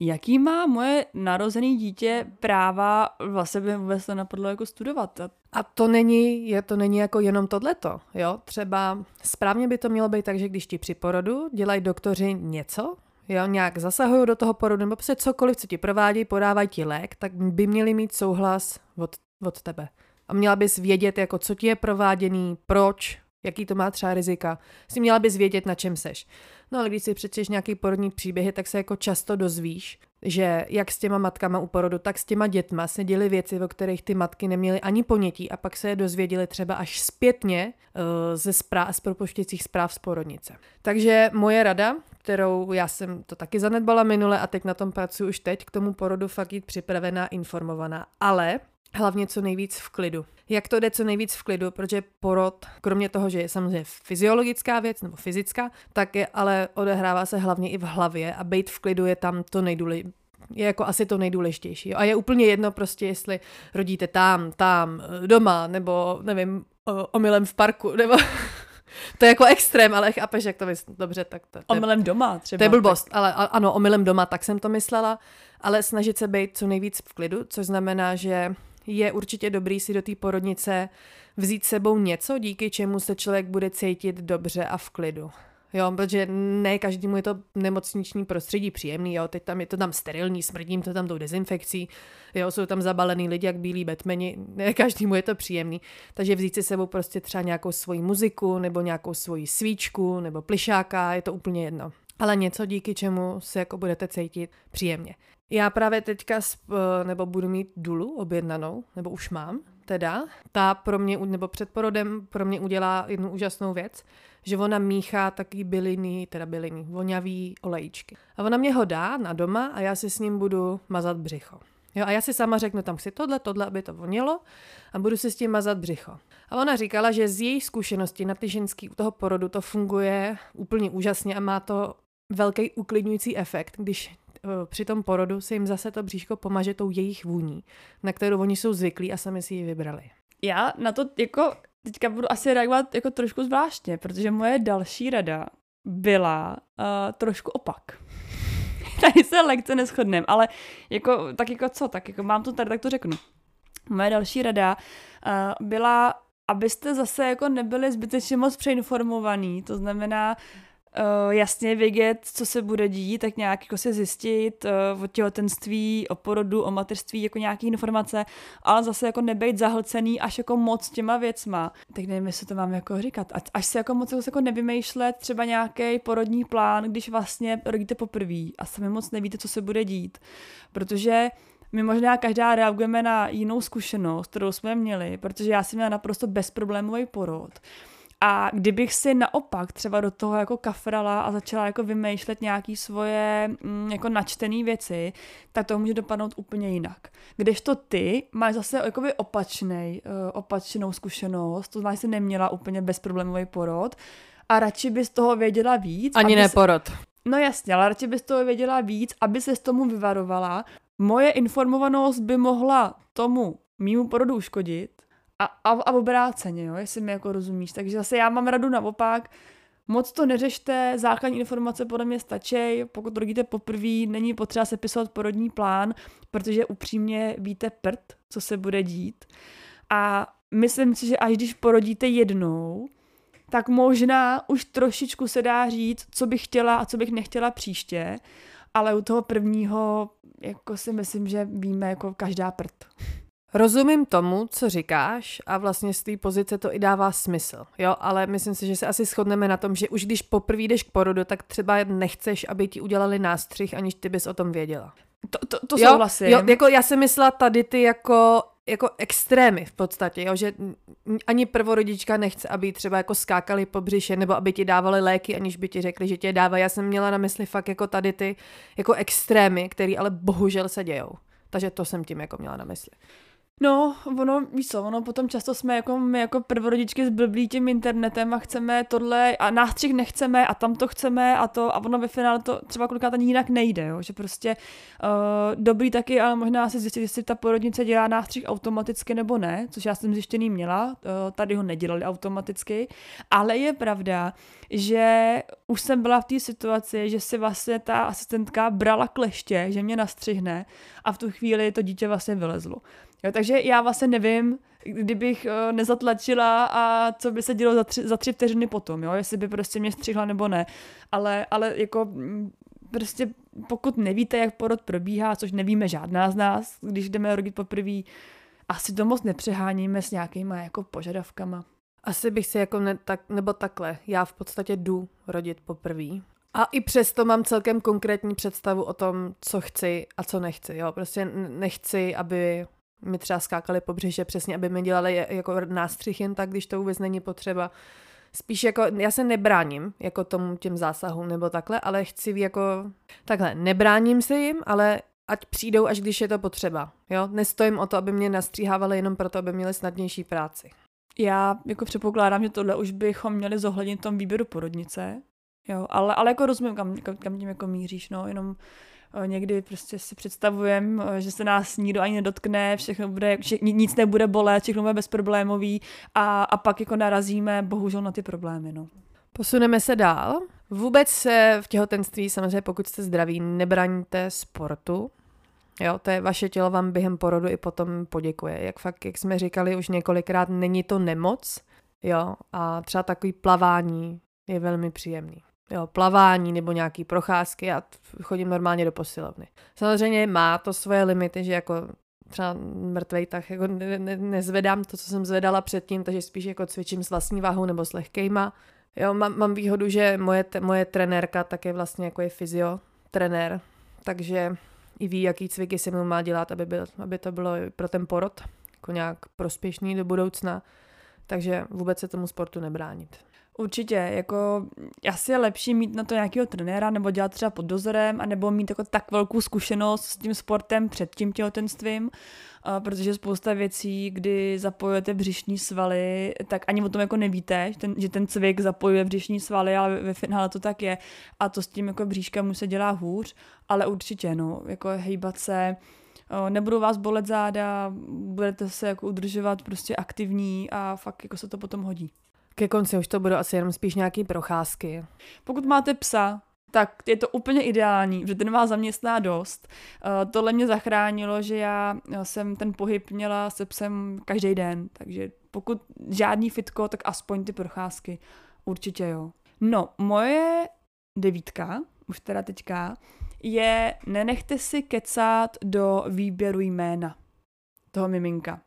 jaký má moje narozené dítě práva, vlastně by vůbec to napadlo jako studovat. A to není, je, to není jako jenom tohleto, jo. Třeba správně by to mělo být tak, že když ti při porodu dělají doktoři něco, jo, nějak zasahují do toho porodu, nebo prostě cokoliv, co ti provádí, podávají ti lék, tak by měli mít souhlas od, od tebe. A měla bys vědět, jako co ti je prováděný, proč, jaký to má třeba rizika. Jsi měla bys vědět, na čem seš. No ale když si přečteš nějaký porodní příběhy, tak se jako často dozvíš, že jak s těma matkama u porodu, tak s těma dětma se děly věci, o kterých ty matky neměly ani ponětí a pak se je dozvěděli třeba až zpětně uh, ze zpráv, z propoštěcích zpráv z porodnice. Takže moje rada, kterou já jsem to taky zanedbala minule a teď na tom pracuji už teď, k tomu porodu fakt jít připravená, informovaná. Ale hlavně co nejvíc v klidu. Jak to jde co nejvíc v klidu, protože porod, kromě toho, že je samozřejmě fyziologická věc nebo fyzická, tak je ale odehrává se hlavně i v hlavě a být v klidu je tam to nejdůležitější je jako asi to nejdůležitější. A je úplně jedno prostě, jestli rodíte tam, tam, doma, nebo nevím, omylem v parku, nebo to je jako extrém, ale chápeš, jak to vys... Dobře, tak to, to Omylem doma třeba. To je blbost, tak... ale ano, omylem doma, tak jsem to myslela, ale snažit se být co nejvíc v klidu, což znamená, že je určitě dobrý si do té porodnice vzít sebou něco, díky čemu se člověk bude cítit dobře a v klidu. Jo, protože ne každému je to nemocniční prostředí příjemný, jo, teď tam je to tam sterilní, smrdím to tam tou dezinfekcí, jo, jsou tam zabalený lidi jak bílí betmeni, ne každému je to příjemný, takže vzít si sebou prostě třeba nějakou svoji muziku, nebo nějakou svoji svíčku, nebo plišáka, je to úplně jedno. Ale něco, díky čemu se jako budete cítit příjemně. Já právě teďka, nebo budu mít dulu objednanou, nebo už mám, teda, ta pro mě, nebo před porodem pro mě udělá jednu úžasnou věc, že ona míchá taky byliny, teda byliny, voňavý olejčky. A ona mě ho dá na doma a já si s ním budu mazat břicho. Jo, a já si sama řeknu, tam chci tohle, tohle, aby to vonilo a budu si s tím mazat břicho. A ona říkala, že z její zkušenosti na ty ženský u toho porodu to funguje úplně úžasně a má to velký uklidňující efekt, když při tom porodu se jim zase to bříško pomaže tou jejich vůní, na kterou oni jsou zvyklí a sami si ji vybrali. Já na to jako teďka budu asi reagovat jako trošku zvláštně, protože moje další rada byla uh, trošku opak. tady se lekce neschodneme, ale jako, tak jako co, tak jako mám to tady, tak to řeknu. Moje další rada uh, byla, abyste zase jako nebyli zbytečně moc přeinformovaný, to znamená, uh, jasně vědět, co se bude dít, tak nějak jako se zjistit uh, o těhotenství, o porodu, o mateřství, jako nějaké informace, ale zase jako nebejt zahlcený až jako moc těma věcma. Tak nevím, jestli to mám jako říkat. Až se jako moc jako nevymýšlet třeba nějaký porodní plán, když vlastně rodíte poprvé a sami moc nevíte, co se bude dít. Protože my možná každá reagujeme na jinou zkušenost, kterou jsme měli, protože já jsem měla naprosto bezproblémový porod. A kdybych si naopak třeba do toho jako kafrala a začala jako vymýšlet nějaký svoje mm, jako načtené věci, tak to může dopadnout úplně jinak. Když to ty máš zase jakoby opačnej, uh, opačnou zkušenost, to znamená, že jsi neměla úplně bezproblémový porod a radši bys toho věděla víc. Ani ne porod. No jasně, ale radši bys toho věděla víc, aby se s tomu vyvarovala. Moje informovanost by mohla tomu mýmu porodu uškodit, a, a, a obráceně, jo, jestli mi jako rozumíš. Takže zase já mám radu naopak, moc to neřešte, základní informace podle mě stačí, pokud rodíte poprvé, není potřeba sepisovat porodní plán, protože upřímně víte prd, co se bude dít. A myslím si, že až když porodíte jednou, tak možná už trošičku se dá říct, co bych chtěla a co bych nechtěla příště, ale u toho prvního, jako si myslím, že víme jako každá prd. Rozumím tomu, co říkáš a vlastně z té pozice to i dává smysl, jo, ale myslím si, že se asi shodneme na tom, že už když poprvé jdeš k porodu, tak třeba nechceš, aby ti udělali nástřih, aniž ty bys o tom věděla. To, to, to jo, souhlasím. Jo, jako já jsem myslela tady ty jako jako extrémy v podstatě, jo, že ani prvorodička nechce, aby třeba jako skákali po břiše, nebo aby ti dávali léky, aniž by ti řekli, že tě dávají. Já jsem měla na mysli fakt jako tady ty jako extrémy, které ale bohužel se dějou. Takže to jsem tím jako měla na mysli. No, ono, víš co, ono potom často jsme jako my jako prvorodičky zblblí tím internetem a chceme tohle a nástřih nechceme a tam to chceme a to a ono ve finále to třeba kolikrát ani jinak nejde, jo? že prostě uh, dobrý taky, ale možná se zjistit, jestli ta porodnice dělá nástřih automaticky nebo ne, což já jsem zjištěný měla, uh, tady ho nedělali automaticky, ale je pravda, že už jsem byla v té situaci, že si vlastně ta asistentka brala kleště, že mě nastřihne a v tu chvíli to dítě vlastně vylezlo. Jo, takže já vlastně nevím, kdybych uh, nezatlačila a co by se dělo za tři, za tři vteřiny potom, jo, jestli by prostě mě střihla nebo ne. Ale, ale jako mm, prostě pokud nevíte, jak porod probíhá, což nevíme žádná z nás, když jdeme rodit poprvé, asi to moc nepřeháníme s nějakýma jako požadavkama. Asi bych si jako ne, tak, nebo takhle, já v podstatě jdu rodit poprvé. A i přesto mám celkem konkrétní představu o tom, co chci a co nechci. Jo? Prostě nechci, aby mi třeba skákali po břiše přesně, aby mi dělali jako nástřih jen tak, když to vůbec není potřeba. Spíš jako, já se nebráním jako tomu těm zásahům nebo takhle, ale chci jako, takhle, nebráním se jim, ale ať přijdou, až když je to potřeba. Jo? Nestojím o to, aby mě nastříhávali jenom proto, aby měli snadnější práci. Já jako předpokládám, že tohle už bychom měli zohlednit v tom výběru porodnice, jo, ale, ale jako rozumím, kam, kam, kam tím jako míříš, no, jenom někdy prostě si představujem, uh, že se nás nikdo ani nedotkne, všechno bude, vše, nic nebude bolet, všechno bude bezproblémový a, a pak jako narazíme bohužel na ty problémy, no. Posuneme se dál. Vůbec se v těhotenství, samozřejmě pokud jste zdraví, nebraníte sportu. Jo, to je vaše tělo vám během porodu i potom poděkuje. Jak fakt, jak jsme říkali už několikrát, není to nemoc, jo, a třeba takový plavání je velmi příjemný. Jo, plavání nebo nějaký procházky, já chodím normálně do posilovny. Samozřejmě má to svoje limity, že jako třeba mrtvej, tak jako ne, ne, nezvedám to, co jsem zvedala předtím, takže spíš jako cvičím s vlastní váhou nebo s lehkejma. Jo, mám, mám výhodu, že moje, moje trenérka také vlastně jako je fyzio trenér, takže i ví, jaký cviky se mu má dělat, aby, byl, aby to bylo pro ten porod jako nějak prospěšný do budoucna. Takže vůbec se tomu sportu nebránit. Určitě, jako asi je lepší mít na to nějakého trenéra nebo dělat třeba pod dozorem, anebo mít jako tak velkou zkušenost s tím sportem před tím těhotenstvím, protože spousta věcí, kdy zapojujete břišní svaly, tak ani o tom jako nevíte, že ten, že ten cvik zapojuje břišní svaly, ale ve finále to tak je a to s tím jako bříškem mu se dělá hůř, ale určitě, no, jako hejbat se, nebudou vás bolet záda, budete se jako udržovat prostě aktivní a fakt jako se to potom hodí. Ke konci už to budou asi jenom spíš nějaký procházky. Pokud máte psa, tak je to úplně ideální, že ten vás zaměstná dost. Uh, tohle mě zachránilo, že já jsem ten pohyb měla se psem každý den, takže pokud žádný fitko, tak aspoň ty procházky. Určitě jo. No, moje devítka, už teda teďka, je nenechte si kecat do výběru jména toho miminka.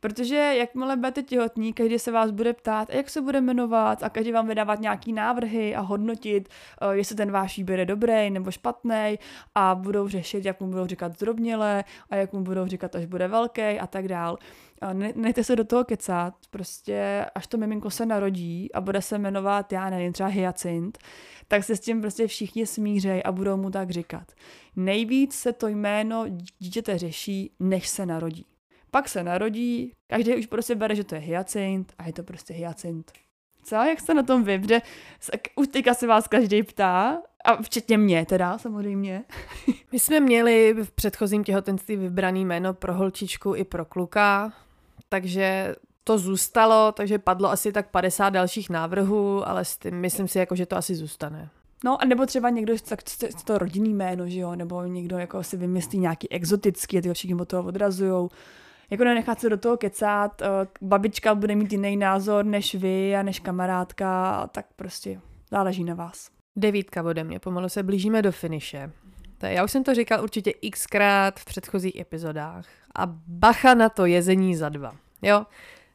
Protože jakmile budete těhotní, každý se vás bude ptát, jak se bude jmenovat a každý vám vydávat nějaký návrhy a hodnotit, uh, jestli ten váš výběr je dobrý nebo špatný a budou řešit, jak mu budou říkat zdrobněle a jak mu budou říkat, až bude velký a tak dál. Ne, nechte se do toho kecat, prostě až to miminko se narodí a bude se jmenovat, já nevím, třeba hyacint, tak se s tím prostě všichni smířej a budou mu tak říkat. Nejvíc se to jméno dítěte řeší, než se narodí. Pak se narodí, každý už prostě bere, že to je hyacint a je to prostě hyacint. Co, jak jste na tom vy? Protože už teďka se vás každý ptá, a včetně mě teda, samozřejmě. My jsme měli v předchozím těhotenství vybraný jméno pro holčičku i pro kluka, takže to zůstalo, takže padlo asi tak 50 dalších návrhů, ale s tím myslím si, jako, že to asi zůstane. No a nebo třeba někdo, tak to rodinný jméno, že jo, nebo někdo jako si vymyslí nějaký exotický a ty všichni od toho odrazujou jako nenechat se do toho kecat, eh, babička bude mít jiný názor než vy a než kamarádka, tak prostě záleží na vás. Devítka ode mě, pomalu se blížíme do finiše. Já už jsem to říkal určitě xkrát v předchozích epizodách. A bacha na to jezení za dva. Jo?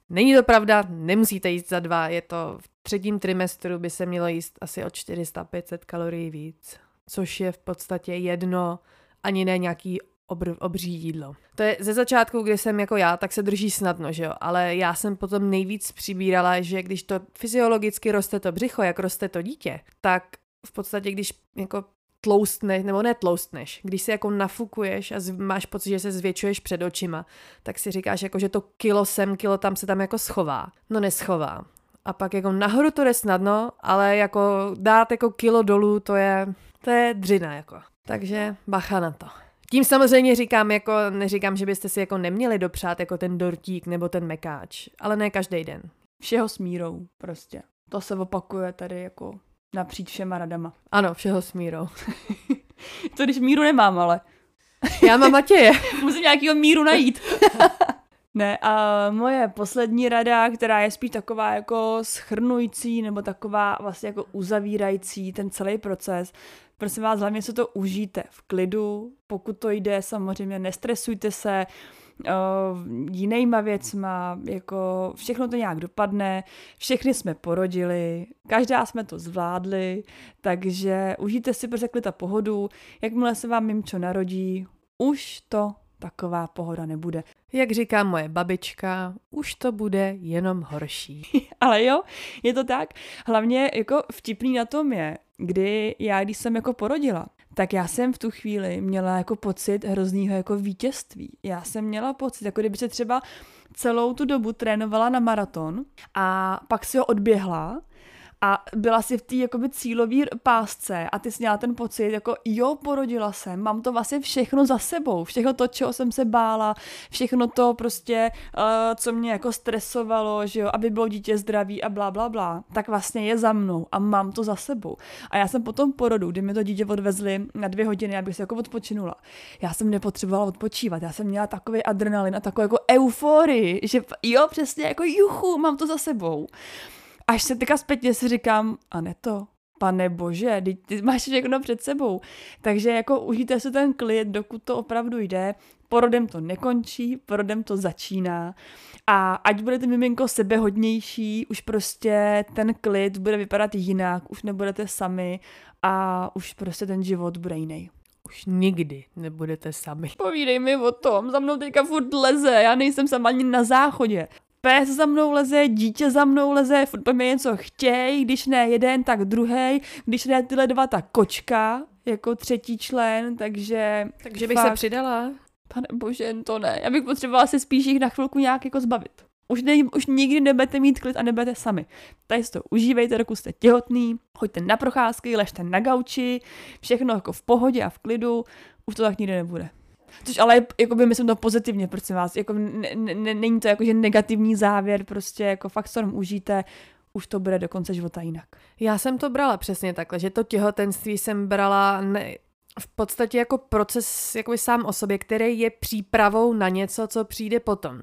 Není to pravda, nemusíte jíst za dva, je to v třetím trimestru by se mělo jíst asi o 400-500 kalorií víc, což je v podstatě jedno, ani ne nějaký obr, obří jídlo. To je ze začátku, kdy jsem jako já, tak se drží snadno, že jo, ale já jsem potom nejvíc přibírala, že když to fyziologicky roste to břicho, jak roste to dítě, tak v podstatě, když jako tloustneš, nebo ne tloustneš, když se jako nafukuješ a máš pocit, že se zvětšuješ před očima, tak si říkáš jako, že to kilo sem, kilo tam se tam jako schová. No neschová. A pak jako nahoru to jde snadno, ale jako dát jako kilo dolů, to je, to je dřina jako. Takže bacha na to. Tím samozřejmě říkám, jako, neříkám, že byste si jako neměli dopřát jako ten dortík nebo ten mekáč, ale ne každý den. Všeho s mírou prostě. To se opakuje tady jako napříč všema radama. Ano, všeho s mírou. to když míru nemám, ale. Já mám Matěje. Musím nějakýho míru najít. ne, a moje poslední rada, která je spíš taková jako schrnující nebo taková vlastně jako uzavírající ten celý proces, Prosím vás, hlavně se to užijte v klidu, pokud to jde, samozřejmě nestresujte se, jinýma věcma, jako všechno to nějak dopadne, všechny jsme porodili, každá jsme to zvládli, takže užijte si prostě ta pohodu, jakmile se vám mimčo narodí, už to taková pohoda nebude. Jak říká moje babička, už to bude jenom horší. Ale jo, je to tak. Hlavně jako vtipný na tom je, kdy já, když jsem jako porodila, tak já jsem v tu chvíli měla jako pocit hroznýho jako vítězství. Já jsem měla pocit, jako kdyby se třeba celou tu dobu trénovala na maraton a pak si ho odběhla a byla si v té jakoby cílové pásce a ty jsi měla ten pocit, jako jo, porodila jsem, mám to vlastně všechno za sebou, všechno to, čeho jsem se bála, všechno to prostě, uh, co mě jako stresovalo, že jo, aby bylo dítě zdravý a bla, bla, bla, tak vlastně je za mnou a mám to za sebou. A já jsem potom porodu, kdy mi to dítě odvezli na dvě hodiny, abych se jako odpočinula. Já jsem nepotřebovala odpočívat, já jsem měla takový adrenalin a takovou jako euforii, že jo, přesně jako juchu, mám to za sebou. Až se teďka zpětně si říkám, a ne to, pane bože, ty, ty máš všechno před sebou. Takže jako užijte si ten klid, dokud to opravdu jde. Porodem to nekončí, porodem to začíná. A ať budete miminko sebehodnější, už prostě ten klid bude vypadat jinak, už nebudete sami a už prostě ten život bude jiný. Už nikdy nebudete sami. Povídej mi o tom, za mnou teďka furt leze, já nejsem sama ani na záchodě pes za mnou leze, dítě za mnou leze, furt po mě něco chtěj, když ne jeden, tak druhý, když ne tyhle dva, tak kočka, jako třetí člen, takže... Takže bych fakt, se přidala. Pane bože, to ne. Já bych potřebovala se spíš jich na chvilku nějak jako zbavit. Už, ne, už nikdy nebudete mít klid a nebudete sami. Tady si to užívejte, dokud jste těhotný, choďte na procházky, ležte na gauči, všechno jako v pohodě a v klidu, už to tak nikdy nebude. Což ale jako by myslím to pozitivně, prosím vás. Jako ne, ne, není to jako, že negativní závěr, prostě jako fakt se užijte, už to bude do konce života jinak. Já jsem to brala přesně takhle, že to těhotenství jsem brala ne, v podstatě jako proces jako sám o sobě, který je přípravou na něco, co přijde potom.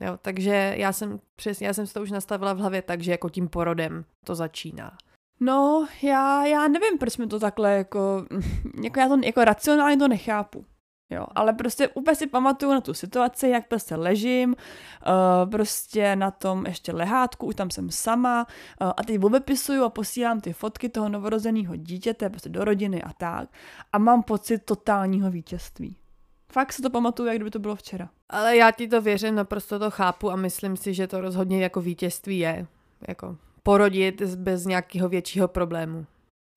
Jo, takže já jsem přesně, já jsem si to už nastavila v hlavě tak, že jako tím porodem to začíná. No, já, já nevím, proč mi to takhle jako, jako já to jako racionálně to nechápu. Jo, ale prostě úplně si pamatuju na tu situaci, jak prostě ležím, uh, prostě na tom ještě lehátku, už tam jsem sama uh, a teď obepisuju a posílám ty fotky toho novorozeného dítěte prostě do rodiny a tak a mám pocit totálního vítězství. Fakt se to pamatuju, jak kdyby to bylo včera. Ale já ti to věřím, naprosto to chápu a myslím si, že to rozhodně jako vítězství je. Jako porodit bez nějakého většího problému.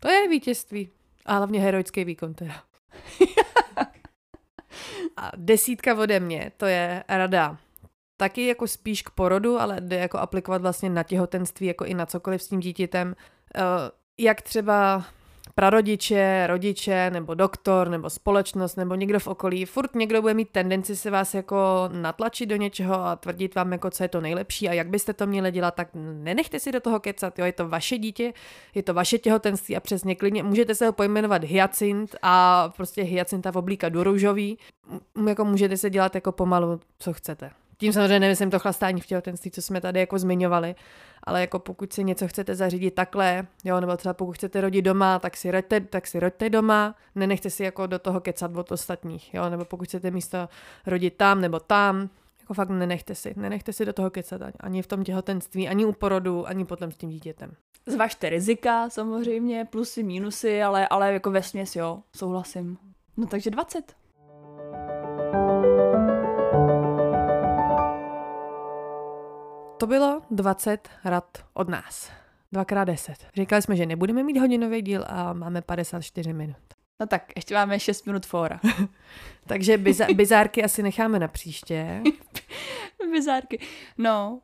To je vítězství. A hlavně heroický výkon teda. A desítka ode mě, to je rada taky jako spíš k porodu, ale jde jako aplikovat vlastně na těhotenství, jako i na cokoliv s tím dítětem. Eh, jak třeba prarodiče, rodiče, nebo doktor, nebo společnost, nebo někdo v okolí, furt někdo bude mít tendenci se vás jako natlačit do něčeho a tvrdit vám, jako co je to nejlepší a jak byste to měli dělat, tak nenechte si do toho kecat, jo, je to vaše dítě, je to vaše těhotenství a přesně klidně můžete se ho pojmenovat hyacint a prostě hyacinta v oblíka do růžový, jako můžete se dělat jako pomalu, co chcete. Tím samozřejmě nemyslím to chlastání v těhotenství, co jsme tady jako zmiňovali, ale jako pokud si něco chcete zařídit takhle, jo, nebo třeba pokud chcete rodit doma, tak si roďte, tak si roďte doma, nenechte si jako do toho kecat od ostatních, jo, nebo pokud chcete místo rodit tam nebo tam, jako fakt nenechte si, nenechte si do toho kecat ani v tom těhotenství, ani u porodu, ani potom s tím dítětem. Zvažte rizika samozřejmě, plusy, mínusy, ale, ale jako ve směs jo, souhlasím. No takže 20. To bylo 20 rad od nás. Dvakrát 10. Říkali jsme, že nebudeme mít hodinový díl a máme 54 minut. No tak, ještě máme 6 minut fora. Takže biza- bizárky asi necháme na příště. bizárky. No,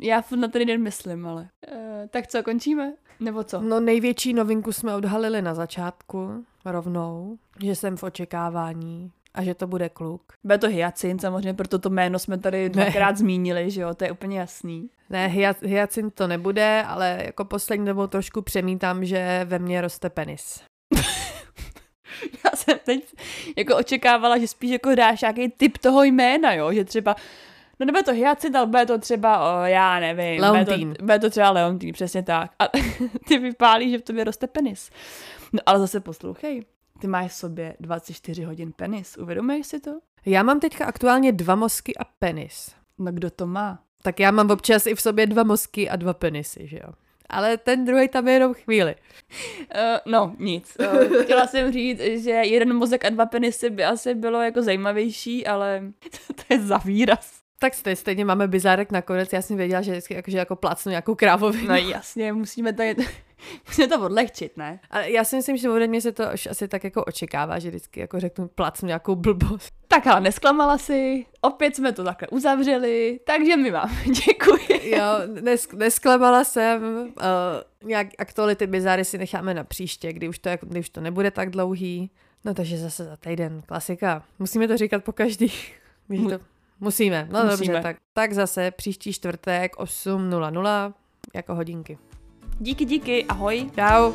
já na ten den myslím, ale. Uh, tak co, končíme? Nebo co? No největší novinku jsme odhalili na začátku, rovnou, že jsem v očekávání a že to bude kluk. Bude to hyacint, samozřejmě, proto to jméno jsme tady dvakrát ne. zmínili, že jo, to je úplně jasný. Ne, hyacint to nebude, ale jako poslední dobou trošku přemítám, že ve mně roste penis. Já jsem teď jako očekávala, že spíš jako dáš nějaký typ toho jména, jo, že třeba No nebude to hyacint, ale bude to třeba, o, já nevím. Leontín. Bude to, bude to třeba Leontín, přesně tak. A ty vypálí, že v tobě roste penis. No ale zase poslouchej, ty máš v sobě 24 hodin penis, uvědomuješ si to? Já mám teďka aktuálně dva mozky a penis. No kdo to má? Tak já mám občas i v sobě dva mozky a dva penisy, že jo. Ale ten druhý tam je jenom chvíli. Uh, no, nic. Uh, chtěla jsem říct, že jeden mozek a dva penisy by asi bylo jako zajímavější, ale to je za výraz. Tak stejně, stejně máme bizárek nakonec, já jsem věděla, že vždycky jako, že jako plácnu nějakou krávovinu. No jasně, musíme tady, musíme to odlehčit, ne? Ale já si myslím, že ode mě se to už asi tak jako očekává, že vždycky jako řeknu plácnu nějakou blbost. Tak ale nesklamala si, opět jsme to takhle uzavřeli, takže my vám děkuji. Jo, nes, nesklamala jsem, uh, nějak aktuality bizáry si necháme na příště, kdy už, to, kdy už to nebude tak dlouhý. No takže zase za týden, klasika. Musíme to říkat po každý. Mu- to Musíme, no Musíme. dobře, tak, tak zase příští čtvrtek 8.00 jako hodinky. Díky, díky, ahoj. Čau.